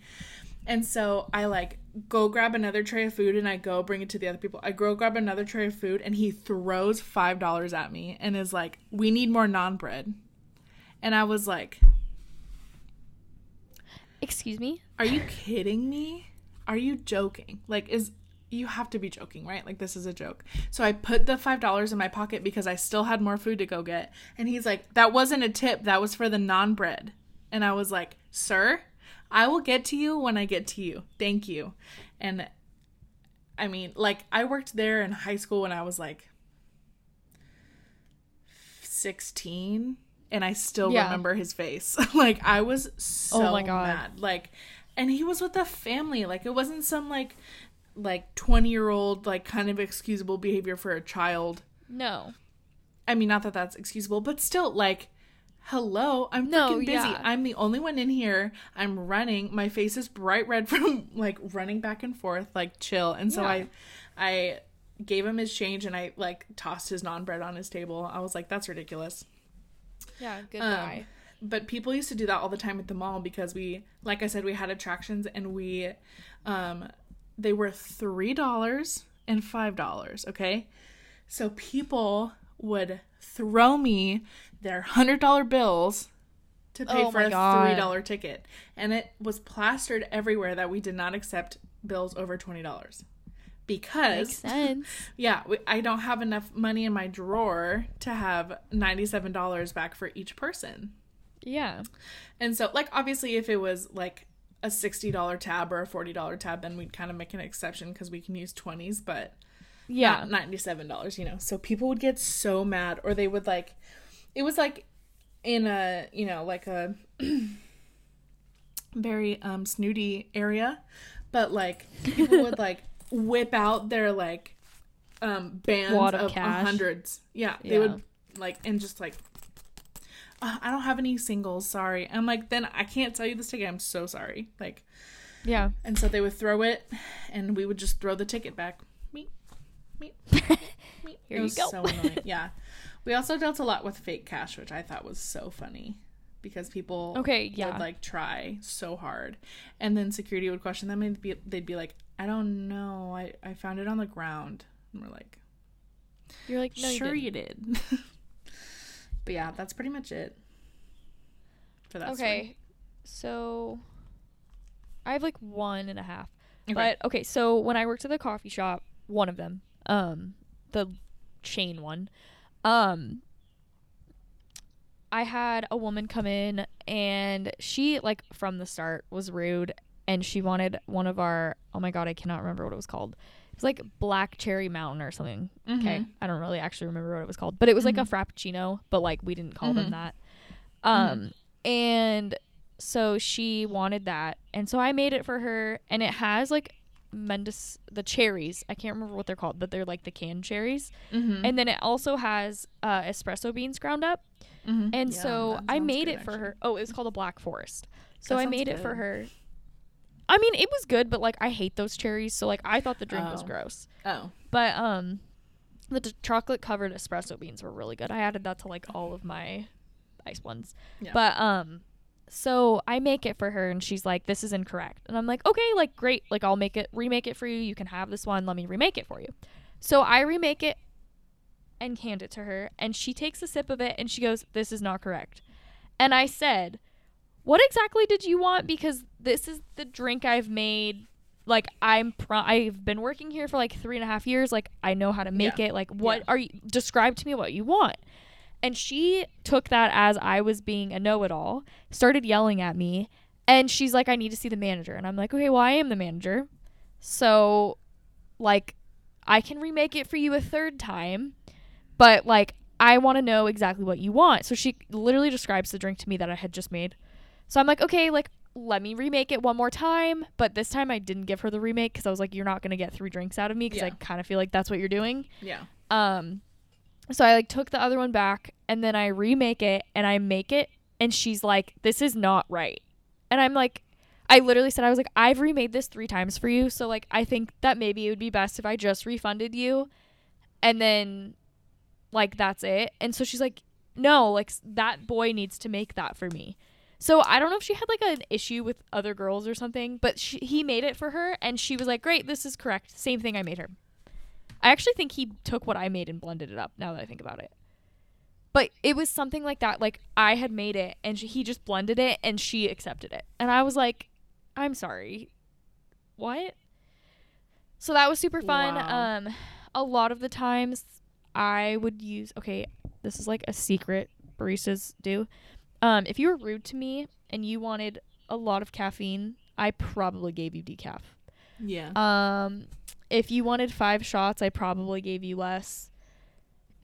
B: and so I like go grab another tray of food and I go bring it to the other people. I go grab another tray of food and he throws five dollars at me and is like, "We need more naan bread," And I was like,
A: Excuse me.
B: "Are you kidding me? Are you joking? Like, is you have to be joking, right? Like this is a joke." So I put the five dollars in my pocket because I still had more food to go get. And he's like, "That wasn't a tip. That was for the naan bread," And I was like, "Sir." I will get to you when I get to you. Thank you. And I mean, like, I worked there in high school when I was like 16 and I still
A: Yeah.
B: remember his face. like I was oh so
A: Oh my God.
B: mad. Like and he was with a family. Like it wasn't some like like 20 year old like kind of excusable behavior for a child.
A: No.
B: I mean, not that that's excusable, but still, like, hello, I'm
A: No,
B: freaking busy.
A: yeah.
B: I'm the only one in here. I'm running. My face is bright red from like running back and forth. Like, chill. And so
A: Yeah.
B: I, I gave him his change and I like tossed his naan bread on his table. I was like, that's ridiculous.
A: Yeah, good
B: Um. But people used to do that all the time at the mall because we, like I said, we had attractions and we, um, they were three dollars and five dollars. Okay, so people would throw me their hundred dollar bills to pay
A: Oh
B: for a
A: God.
B: three dollar ticket, and it was plastered everywhere that we did not accept bills over twenty dollars because
A: Makes sense.
B: yeah, we- I don't have enough money in my drawer to have $97 back for each person.
A: yeah.
B: And so, like, obviously, if it was like a $60 tab or a $40 tab, then we'd kind of make an exception because we can use 20s, but
A: Yeah.
B: not $97, you know? So people would get so mad, or they would like, it was like in a, you know, like a very um snooty area, but like people would like whip out their like um bands
A: Wad of
B: of,
A: cash.
B: hundreds. Yeah, they would like and just like "Uh, I don't have any singles, sorry. I'm like, then I can't sell you this ticket. I'm so sorry. Like,
A: Yeah.
B: and so they would throw it, and we would just throw the ticket back.
A: Here
B: it
A: you go.
B: So annoying. Yeah, we also dealt a lot with fake cash, which I thought was so funny because people
A: Okay, yeah.
B: would like try so hard, and then security would question them, and be, they'd be like, "I don't know. I I found it on the ground." And we're like,
A: You're like, no,
B: "Sure
A: you
B: you did." but yeah, that's pretty much it for that.
A: didn't.
B: story.
A: Okay. So I have like one and a half.
B: Okay.
A: But okay, so when I worked at the coffee shop, one of them, um, the chain one, um, I had a woman come in and she like from the start was rude and she wanted one of our oh my god, I cannot remember what it was called. It was like Black Cherry Mountain or something. Okay.
B: Mhm.
A: I don't really actually remember what it was called, but it was like a frappuccino, but like we didn't call them
B: Mhm.
A: that. Um and so she wanted that and so I made it for her and it has like Mendes the cherries. I can't remember what they're called, but they're like the canned cherries.
B: Mhm.
A: And then it also has uh, espresso beans ground up.
B: Mhm.
A: And
B: Yeah,
A: so I made
B: good,
A: it for
B: actually.
A: her. Oh, it was called a Black Forest. So I
B: sounds
A: made it for her. I mean, it was good, but like I hate those cherries, so like I thought the drink was
B: Oh.
A: gross.
B: Oh.
A: But um the t- chocolate covered espresso beans were really good. I added that to like all of my ice ones.
B: Yeah.
A: But um so I make it for her and she's like this is incorrect. And I'm like, "Okay, like great. Like I'll make it remake it for you. You can have this one. Let me remake it for you." So I remake it and hand it to her and she takes a sip of it and she goes, "This is not correct." And I said, "What exactly did you want because this is the drink I've made like I'm pro- I've been working here for like three and a half years. Like I know how to make
B: Yeah.
A: it. Like what
B: Yeah.
A: are you describe to me what you want? And she took that as I was being a know-it-all, started yelling at me, and she's like, "I need to see the manager." And I'm like, "Okay, well I am the manager, so like I can remake it for you a third time, but like I want to know exactly what you want." So she literally describes the drink to me that I had just made. So I'm like, "Okay, like." Let me remake it one more time, but this time I didn't give her the remake because I was like, "You're not gonna get three drinks out of me," because I kind of feel like that's what you're doing.
B: Yeah.
A: Um, so I like took the other one back and then I remake it and I make it and she's like, "This is not right," and I'm like, I literally said I was like, "I've remade this three times for you, so like I think that maybe it would be best if I just refunded you, and then like that's it." And so she's like, "No, like that boy needs to make that for me." So I don't know if she had like an issue with other girls or something, but she, he made it for her and she was like, "Great, this is correct. Same thing I made her." I actually think he took what I made and blended it up now that I think about it. But it was something like that. Like I had made it and she, he just blended it and she accepted it. And I was like, I'm sorry. What? So that was super fun.
B: Wow.
A: Um a lot of the times I would use okay, this is like a secret baristas do. Um if you were rude to me and you wanted a lot of caffeine, I probably gave you decaf.
B: Yeah.
A: Um, if you wanted five shots, I probably gave you less.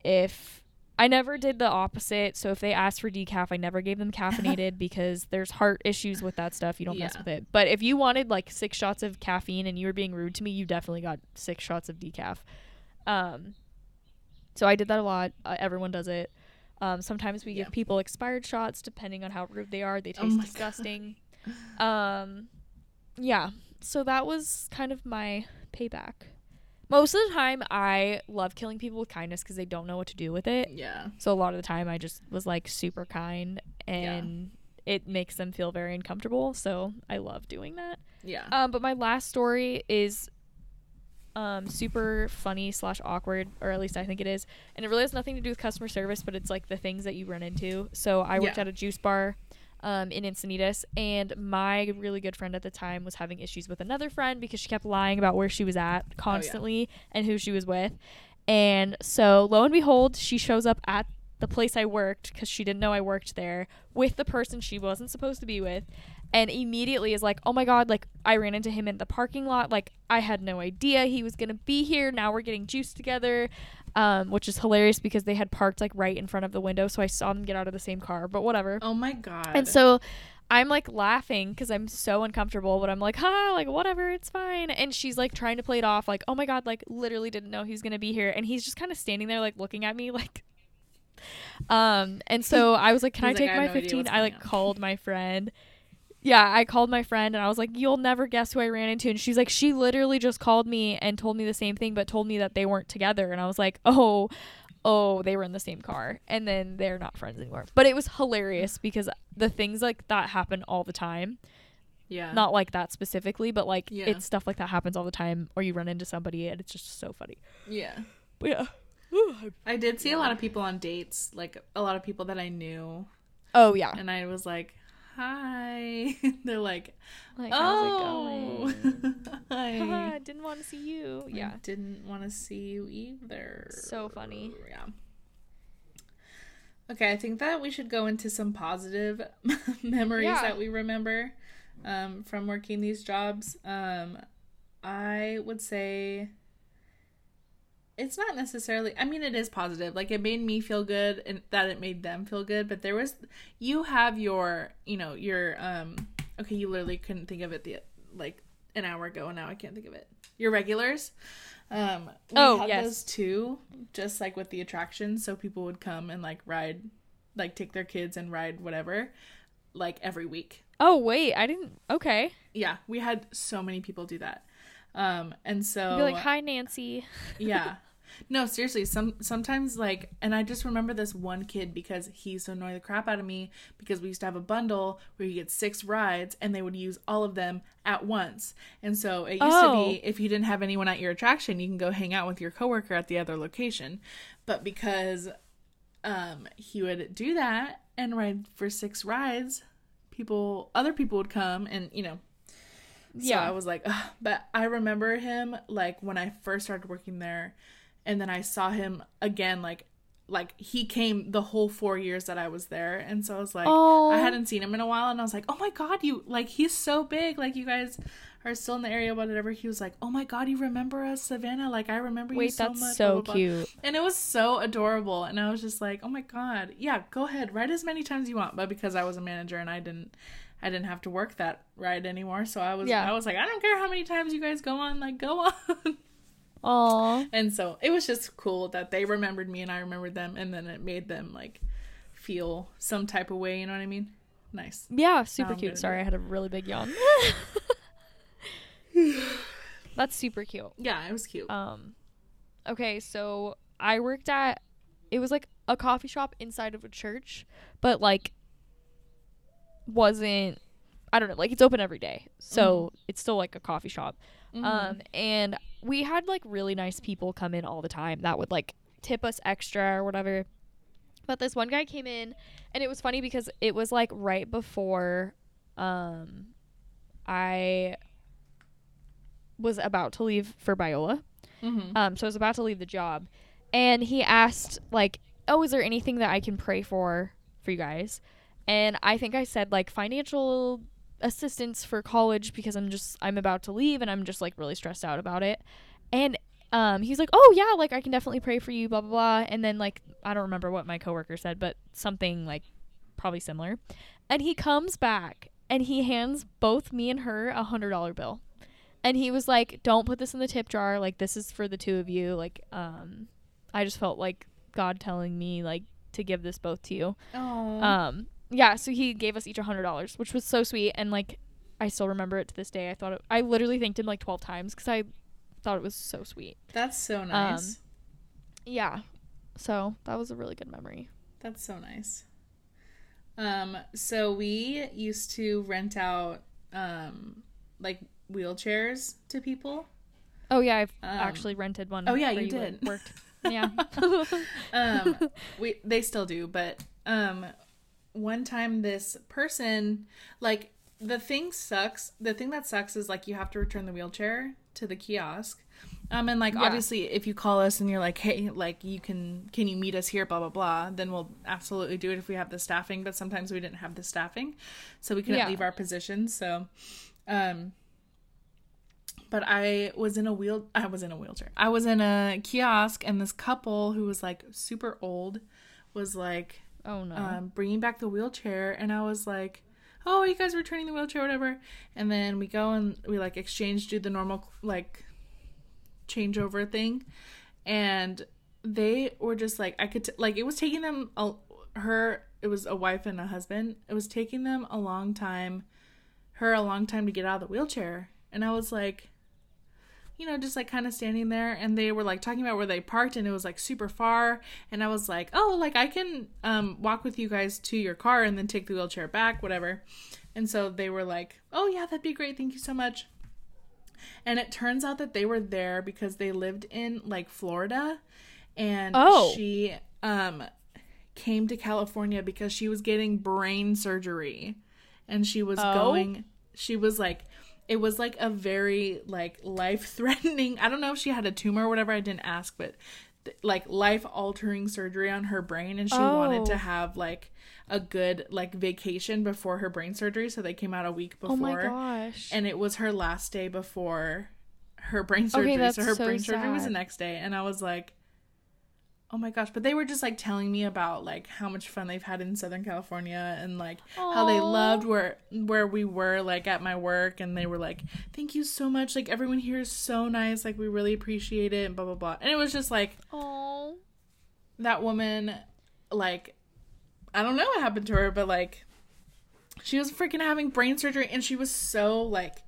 A: If I never did the opposite. So if they asked for decaf, I never gave them caffeinated because there's heart issues with that stuff. You don't mess with it. But if you wanted like six shots of caffeine and you were being rude to me, you definitely got six shots of decaf. Um, so I did that a lot. Uh, everyone does it. Um, sometimes we
B: Yeah.
A: give people expired shots depending on how rude they are. They
B: Oh
A: taste
B: God.
A: disgusting. Um, yeah. So that was kind of my payback. Most of the time, I love killing people with kindness because they don't know what to do with it.
B: Yeah.
A: So a lot of the time, I just was like super kind, and it makes them feel very uncomfortable. So I love doing that.
B: Yeah.
A: Um, but my last story is um super funny slash awkward, or at least I think it is, and it really has nothing to do with customer service, but it's like the things that you run into. So I worked
B: Yeah.
A: at a juice bar. Um, in Encinitas, and my really good friend at the time was having issues with another friend because she kept lying about where she was at constantly and who she was with. And so, lo and behold, she shows up at the place I worked because she didn't know I worked there with the person she wasn't supposed to be with. And immediately is like, oh my God, like I ran into him in the parking lot. Like I had no idea he was going to be here. Now we're getting juice together, um, which is hilarious because they had parked like right in front of the window. So I saw them get out of the same car, but whatever.
B: Oh my god.
A: And so I'm like laughing because I'm so uncomfortable, but I'm like, ha, like whatever, it's fine. And she's like trying to play it off, like, oh my god, like literally didn't know he's gonna be here, and he's just kind of standing there, like looking at me, like. Um, and so I was like, can I
B: like,
A: take
B: "I
A: my
B: no
A: 15? I like
B: on."
A: called my friend. Yeah, I called my friend and I was like, you'll never guess who I ran into. And she's like, she literally just called me and told me the same thing, but told me that they weren't together. And I was like, oh, oh, they were in the same car. And then they're not friends anymore. But it was hilarious because the things like that happen all the time.
B: yeah.
A: Not like that specifically, but like
B: Yeah.
A: it's stuff like that happens all the time or you run into somebody and it's just so funny.
B: Yeah.
A: But yeah.
B: I did see a lot of people on dates, like a lot of people that I knew,
A: Oh, yeah.
B: and I was like, "Hi." They're like,
A: Like,
B: "Oh,
A: how's it going?
B: hi."
A: I didn't want to see you.
B: I
A: Yeah.
B: didn't want to see you either.
A: So funny.
B: Yeah. Okay, I think that we should go into some positive memories
A: Yeah.
B: that we remember um, from working these jobs. Um, I would say it's not necessarily. I mean, it is positive. Like it made me feel good, and that it made them feel good. But there was, you have your, you know, your. um Okay, you literally couldn't think of it the like an hour ago, and now I can't think of it. Your regulars. Um, we
A: Oh,
B: had
A: yes.
B: those too, just like with the attractions. So people would come and like ride, like take their kids and ride whatever, like every week.
A: Oh, wait. I didn't. Okay.
B: Yeah, we had so many people do that. Um, and so
A: Be like, hi, Nancy.
B: yeah. No, seriously, some sometimes like and I just remember this one kid because he used to annoy the crap out of me because we used to have a bundle where you get six rides and they would use all of them at once. And so it used to
A: Oh.
B: be if you didn't have anyone at your attraction, you can go hang out with your coworker at the other location. But because um he would do that and ride for six rides, people other people would come and you know so
A: Yeah.
B: I was like, Ugh. but I remember him like when I first started working there, and then I saw him again like like he came the whole four years that I was there, and so I was like,
A: Oh.
B: I hadn't seen him in a while, and I was like, oh my god, you like he's so big, like you guys are still in the area, whatever. He was like, oh my god, you remember us, Savannah? Like I remember you
A: Wait,
B: so
A: that's
B: much.
A: so
B: blah, blah, blah."
A: cute.
B: And it was so adorable, and I was just like, oh my god, yeah, go ahead, write as many times you want. But because I was a manager and I didn't. I didn't have to work that ride anymore, so I was
A: Yeah.
B: I was like, I don't care how many times you guys go on, like go on.
A: Aw.
B: And so it was just cool that they remembered me and I remembered them, and then it made them like feel some type of way. You know what I mean? Nice.
A: Yeah, super cute. Sorry, I had a really big yawn. That's super cute.
B: Yeah, it was cute.
A: Um, okay, so I worked at it was like a coffee shop inside of a church, but like wasn't I don't know, like it's open every day. So it's still like a coffee shop.
B: Mhm.
A: Um and we had like really nice people come in all the time that would like tip us extra or whatever. But this one guy came in and it was funny because it was like right before um I was about to leave for Biola.
B: Mhm.
A: Um, so I was about to leave the job, and he asked like, "Oh, is there anything that I can pray for for you guys?" And I think I said like financial assistance for college because I'm just I'm about to leave and I'm just like really stressed out about it. And um, he's like, "Oh yeah, like I can definitely pray for you." Blah blah blah. And then like I don't remember what my coworker said, but something like probably similar. And he comes back and he hands both me and her a hundred dollar bill. And he was like, "Don't put this in the tip jar. Like this is for the two of you. Like um, I just felt like God telling me like to give this both to you."
B: Oh.
A: Um, yeah. So he gave us each a hundred dollars, which was so sweet. And like, I still remember it to this day. I thought it, I literally thanked him like twelve times because I thought it was so sweet.
B: That's so nice.
A: Um, Yeah. So that was a really good memory.
B: That's so nice. Um, so we used to rent out um like wheelchairs to people.
A: Oh yeah, I've
B: Um,
A: actually rented one.
B: oh, yeah, you did.
A: Worked. Yeah.
B: um we they still do but um one time this person like the thing sucks the thing that sucks is like you have to return the wheelchair to the kiosk um and like
A: Yeah.
B: obviously if you call us and you're like hey like you can can you meet us here blah blah blah then we'll absolutely do it if we have the staffing but sometimes we didn't have the staffing so we couldn't
A: Yeah.
B: leave our positions so um but I was in a wheel I was in a wheelchair. I was in a kiosk and this couple who was like super old was like
A: oh no.
B: um, bringing back the wheelchair and I was like, "Oh, you guys returning the wheelchair whatever." And then we go and we like exchange do the normal like changeover thing and they were just like I could t- like it was taking them a her it was a wife and a husband. It was taking them a long time her a long time to get out of the wheelchair. And I was like you know, just like kind of standing there and they were like talking about where they parked and it was like super far and I was like, "Oh, like I can um walk with you guys to your car and then take the wheelchair back, whatever." And so they were like, "Oh, yeah, that'd be great. Thank you so much." And it turns out that they were there because they lived in like Florida and
A: Oh.
B: she um came to California because she was getting brain surgery and she was
A: Oh.
B: going she was like it was like a very like life threatening i don't know if she had a tumor or whatever i didn't ask but th- like life altering surgery on her brain and she wanted
A: Oh.
B: to have like a good like vacation before her brain surgery so they came out a week before
A: oh my gosh.
B: and it was her last day before her brain surgery.
A: that's
B: so her
A: so
B: brain surgery was the next day, and I was like, "Oh my gosh!" But they were just like telling me about like how much fun they've had in Southern California and like how they loved where where we were like at my work, and they were like, "Thank you so much! Like everyone here is so nice. Like we really appreciate it." And blah blah blah. And it was just like
A: oh.
B: that woman, like I don't know what happened to her, but like she was freaking having brain surgery and she was so like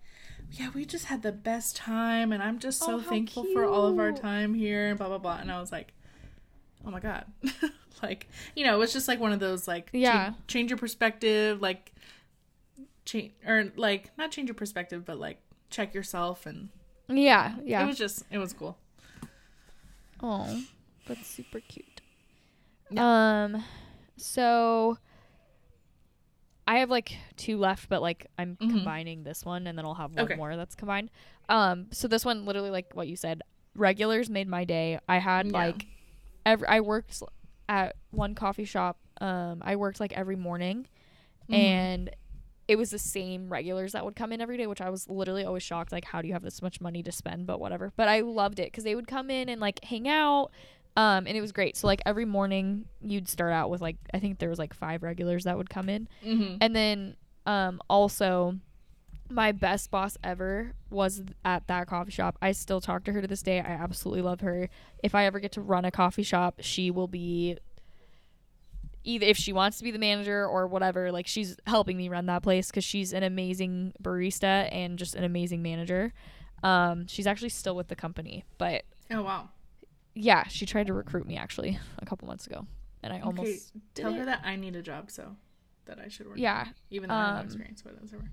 B: yeah, we just had the best time and I'm just so
A: Oh,
B: thankful for all of our time here and blah blah blah. And I was like, Oh my god. like, you know, it was just like one of those like
A: Yeah.
B: change your perspective, like change or like not change your perspective, but like check yourself and
A: Yeah, yeah it
B: was just it was cool.
A: Oh, that's super cute. Um, so I have like two left, but like I'm
B: Mhm.
A: combining this one, and then I'll have one
B: Okay.
A: more that's combined. Um, so this one, literally, like what you said, regulars made my day. I had
B: Yeah.
A: like every I worked at one coffee shop. Um, I worked like every morning,
B: Mhm.
A: and it was the same regulars that would come in every day, which I was literally always shocked. Like, how do you have this much money to spend? But whatever. But I loved it because they would come in and like hang out, um, and it was great. So like every morning you'd start out with like I think there was like five regulars that would come in,
B: Mhm.
A: and then um also my best boss ever was at that coffee shop. I still talk to her to this day. I absolutely love her. If I ever get to run a coffee shop, she will be either if she wants to be the manager or whatever, like she's helping me run that place cuz she's an amazing barista and just an amazing manager. Um she's actually still with the company, but
B: Oh wow.
A: yeah, she tried to recruit me actually a couple months ago and I
B: Okay,
A: almost
B: tell her that I need a job, so that I should work.
A: Yeah,
B: even though I have no
A: um,
B: experience, but that's over.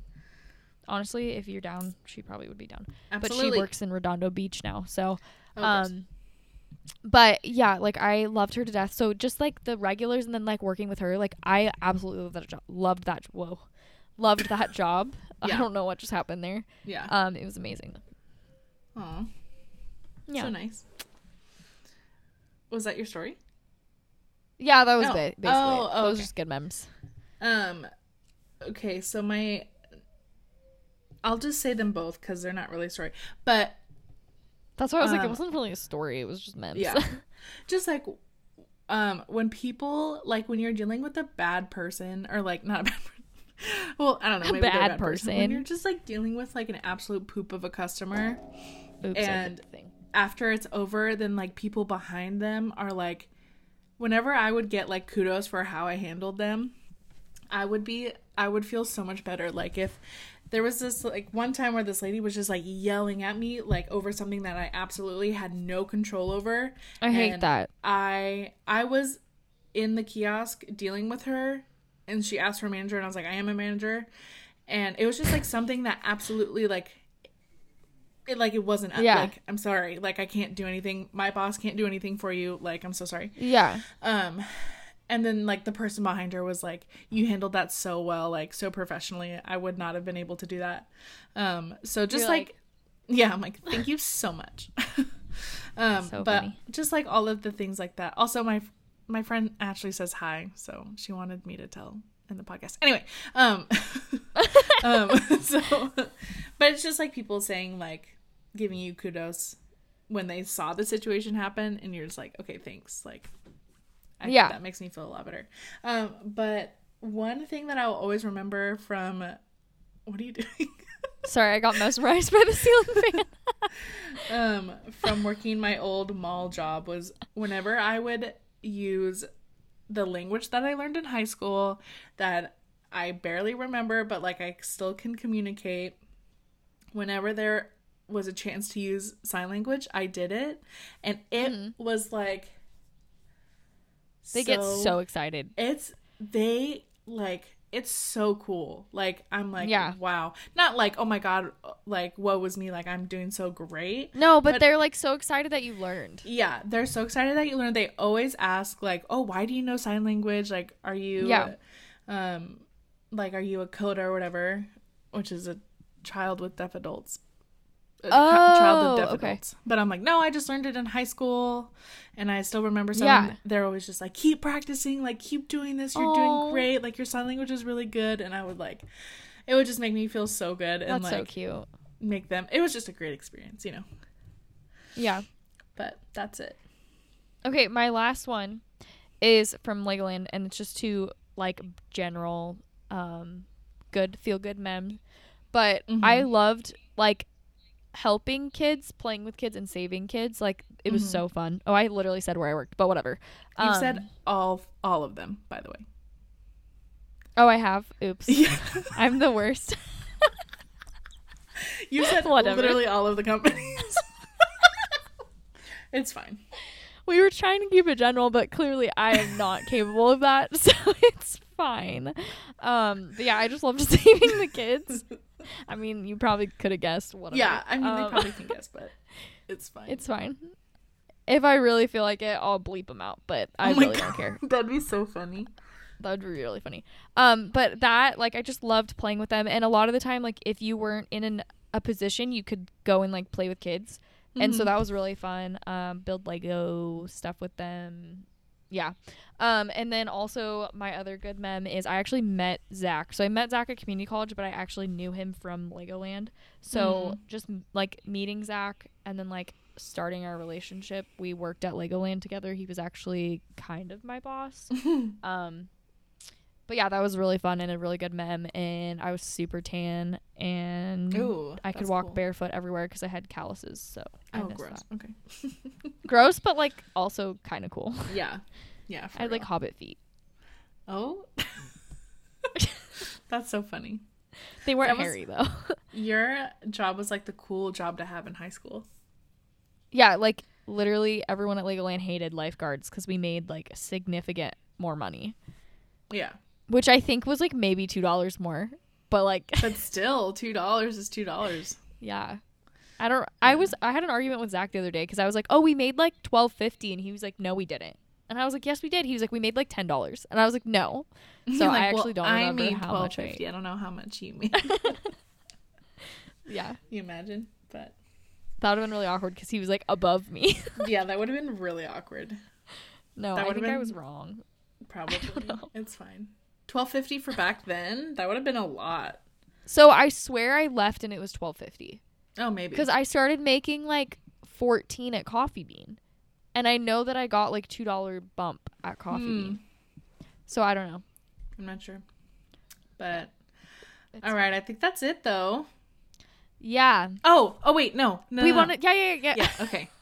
A: Honestly, if you're down, she probably would be down.
B: Absolutely.
A: but she works in Redondo Beach now. So,
B: Oh,
A: um, but yeah, like I loved her to death. So just like the regulars, and then like working with her, like I absolutely loved that job. Loved that. Whoa, loved that job. I don't know what just happened there.
B: yeah.
A: Um, it was amazing.
B: Aw,
A: Yeah,
B: so nice. Was that your story?
A: yeah, that was
B: Oh.
A: ba- basically.
B: Oh,
A: it.
B: oh,
A: Those
B: okay.
A: just good memes.
B: Um, okay, so my, I'll just say them both because they're not really a story. But
A: That's why I was like, it
B: Um,
A: wasn't really a story. It was just memes.
B: Yeah. just like um when people like when you're dealing with a bad person or like not a bad person well i don't know
A: A
B: maybe they're
A: bad
B: when
A: person.
B: you're just like dealing with like an absolute poop of a customer
A: Oops,
B: And-
A: hit the thing.
B: after it's over then like people behind them are like whenever i would get like kudos for how i handled them i would be i would feel so much better like if there was this like one time where this lady was just like yelling at me like over something that i absolutely had no control over
A: I hate
B: and
A: that.
B: I I was in the kiosk dealing with her and she asked for a manager and I was like, I am a manager. And it was just like something that absolutely like it like it wasn't
A: Yeah.
B: like I'm sorry, like I can't do anything. My boss can't do anything for you. Like I'm so sorry.
A: Yeah.
B: Um and then like the person behind her was like, You handled that so well, like so professionally. I would not have been able to do that. Um so just like,
A: like-
B: Yeah, I'm like, thank you so much. um
A: So
B: but
A: funny.
B: just like all of the things like that. Also my my friend Ashley says hi, so she wanted me to tell in the podcast. Anyway, um um so but it's just like people saying like giving you kudos when they saw the situation happen and you're just like, okay, thanks. Like I,
A: Yeah.
B: that makes me feel a lot better. Um, but one thing that I'll always remember from what are you doing?
A: Sorry, I got mesmerized by the ceiling fan.
B: um, from working my old mall job was whenever I would use the language that I learned in high school that I barely remember, but like I still can communicate. Whenever there was a chance to use sign language, I did it, and it was like
A: They get so excited.
B: it's they like it's so cool like i'm like
A: Yeah.
B: wow not like oh my god like what was me like i'm doing so great
A: No, but,
B: But-
A: they're like so excited that you learned.
B: yeah they're so excited that you learned they always ask like oh why do you know sign language like are you
A: Yeah.
B: um like are you a CODA or whatever which is a child with deaf adults a co- child with
A: Oh,
B: deaf
A: okay.
B: adults but i'm like no i just learned it in high school and i still remember some
A: Yeah.
B: they're always just like keep practicing like keep doing this you're
A: Aw.
B: doing great like your sign language is really good and i would like it would just make me feel so good and
A: That's so
B: like
A: cute.
B: make them it was just a great experience you know
A: Yeah.
B: but that's it
A: Okay, my last one is from Legoland, and it's just two like general, um, good feel good mem. But I
B: Mhm.
A: loved like helping kids, playing with kids, and saving kids. Like it was
B: Mhm.
A: so fun. Oh, I literally said where I worked, but whatever. Um,
B: said all all of them by the way
A: Oh, I have. Oops.
B: yeah
A: I'm the worst.
B: you said
A: Whatever.
B: literally all of the companies it's fine
A: We were trying to keep it general, but clearly I am not capable of that, so it's fine. Um, but yeah, I just loved saving the kids. I mean, you probably could have guessed whatever.
B: yeah i mean they
A: Um,
B: probably can guess but it's fine
A: It's fine. If I really feel like it, I'll bleep them out, but I
B: Oh
A: really don't care.
B: that'd be so funny
A: That would be really funny. Um, but that like I just loved playing with them, and a lot of the time, like if you weren't in an, a position, you could go and like play with kids, and so
B: Mhm.
A: that was really fun. Um, build Lego stuff with them. Yeah. Um, and then also my other good mem is I actually met Zach. So I met Zach at community college, but I actually knew him from Legoland. So
B: Mhm.
A: just like meeting Zach and then like starting our relationship, we worked at Legoland together. He was actually kind of my boss. Um, but yeah, that was really fun and a really good mem. And I was super tan and
B: Ooh,
A: I could walk
B: cool.
A: barefoot everywhere because I had calluses. So I
B: oh gross
A: that.
B: okay
A: Gross, but like also kind of cool.
B: yeah yeah for
A: I had like hobbit feet.
B: oh that's so funny
A: They weren't
B: was-
A: hairy though.
B: your job was like the cool job to have in high school
A: yeah, like literally everyone at Legoland hated lifeguards because we made like significant more money,
B: yeah
A: which I think was like maybe two dollars more. But like,
B: but still two dollars is two dollars
A: yeah, I don't. I was I had an argument with Zach the other day because I was like, oh, we made like twelve fifty, and he was like, no, we didn't. And I was like, yes, we did. He was like, we made like ten dollars, and I was like, no. So
B: You're
A: I
B: like,
A: actually don't
B: I
A: remember
B: made
A: how much I.
B: I don't know how much you made.
A: Yeah,
B: you imagine? But
A: that would have been really awkward because he was like above me.
B: yeah, that would have been really awkward.
A: no,
B: That
A: I think I was wrong.
B: Probably. It's fine. Twelve fifty for back then. That would have been a lot.
A: So I swear I left and it was twelve fifty.
B: Oh, maybe.
A: because I started making like 14 at Coffee Bean. And I know that I got like $2 bump at Coffee
B: Hmm.
A: Bean. So I don't know.
B: I'm not sure. But
A: It's
B: all right, I think that's it though.
A: Yeah.
B: Oh, oh wait, no. no
A: we
B: no,
A: want to yeah, yeah, yeah,
B: Yeah, okay.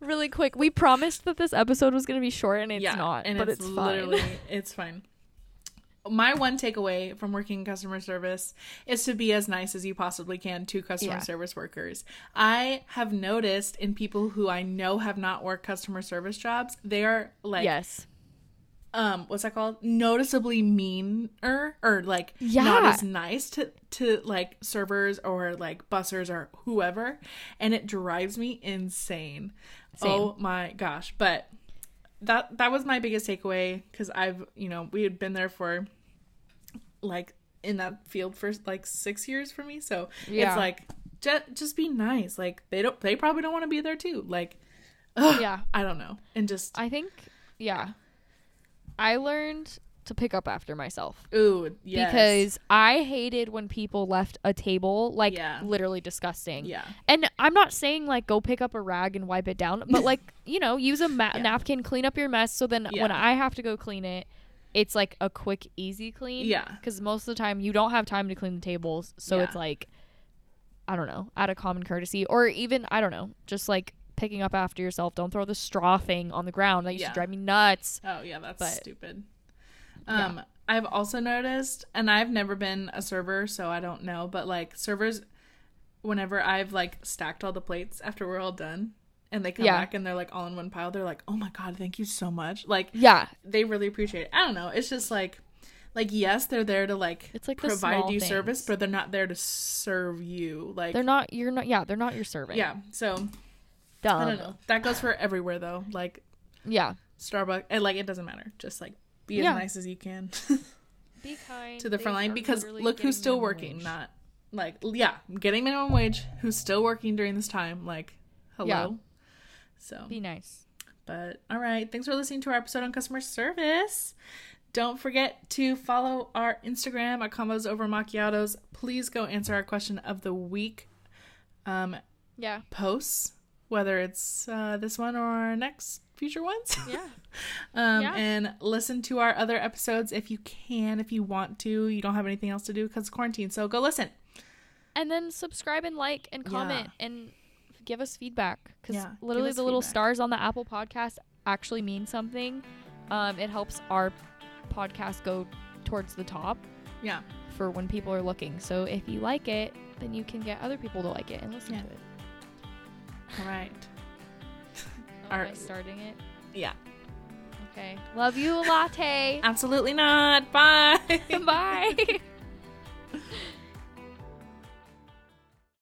A: Really quick. We promised that this episode was going to be short and it's
B: yeah,
A: not,
B: and
A: but
B: it's,
A: it's,
B: literally
A: fine.
B: it's fine. My one takeaway from working in customer service is to be as nice as you possibly can to customer
A: Yeah.
B: service workers. I have noticed in people who I know have not worked customer service jobs, they are like
A: yes.
B: um what's that called noticeably meaner or like
A: yeah.
B: not as nice to to like servers or like bussers or whoever and it drives me insane
A: Same.
B: oh my gosh but that that was my biggest takeaway because i've you know we had been there for like in that field for like six years for me so
A: Yeah.
B: it's like just, just be nice like they don't they probably don't want to be there too like ugh,
A: Yeah.
B: i don't know and just
A: I think yeah. I learned to pick up after myself.
B: ooh yes.
A: because I hated when people left a table like
B: Yeah.
A: literally disgusting.
B: yeah
A: And I'm not saying like go pick up a rag and wipe it down, but like, you know, use a ma-
B: Yeah.
A: napkin, clean up your mess so then when I have to go clean it, it's like a quick easy clean.
B: Yeah.
A: Cuz most of the time you don't have time to clean the tables, so
B: Yeah.
A: it's like I don't know, out of common courtesy or even I don't know, just like picking up after yourself. Don't throw the straw thing on the ground. That used
B: Yeah.
A: to drive me nuts.
B: Oh yeah, that's
A: But-
B: stupid.
A: Yeah.
B: Um, I've also noticed, and I've never been a server, so I don't know, but like servers, whenever I've like stacked all the plates after we're all done, and they come
A: Yeah.
B: back and they're like all in one pile, they're like, "Oh my god, thank you so much!" Like
A: Yeah.
B: they really appreciate it. I don't know. It's just like, like yes, they're there to like
A: It's like
B: provide you service, but they're not there to serve you. Like
A: They're not you're not yeah, they're not your servant.
B: yeah. So
A: Dumb.
B: I don't know. That goes for everywhere though. Like
A: Yeah.
B: Starbucks, and like it doesn't matter. Just like be
A: Yeah.
B: as nice as you can.
A: Be kind
B: to the front line because look who's still working
A: wage.
B: not like yeah getting minimum wage who's still working during this time like hello
A: Yeah.
B: So
A: Be nice.
B: but all right thanks for listening to our episode on customer service don't forget to follow our instagram at combos over macchiatos please go answer our question of the week um
A: Yeah.
B: posts whether it's uh, this one or our next future ones
A: Yeah.
B: um,
A: Yeah.
B: and listen to our other episodes if you can, if you want to. You don't have anything else to do because quarantine, so go listen.
A: And then subscribe and like and comment and give us feedback because
B: Yeah,
A: literally the little
B: feedback.
A: stars on the Apple podcast actually mean something. Um, it helps our podcast go towards the top
B: Yeah,
A: for when people are looking. So if you like it, then you can get other people to like it and listen
B: Yeah.
A: to it.
B: all right.
A: Oh, am I starting it?
B: Yeah,
A: Okay. Love you, latte.
B: absolutely not. Bye.
A: Bye.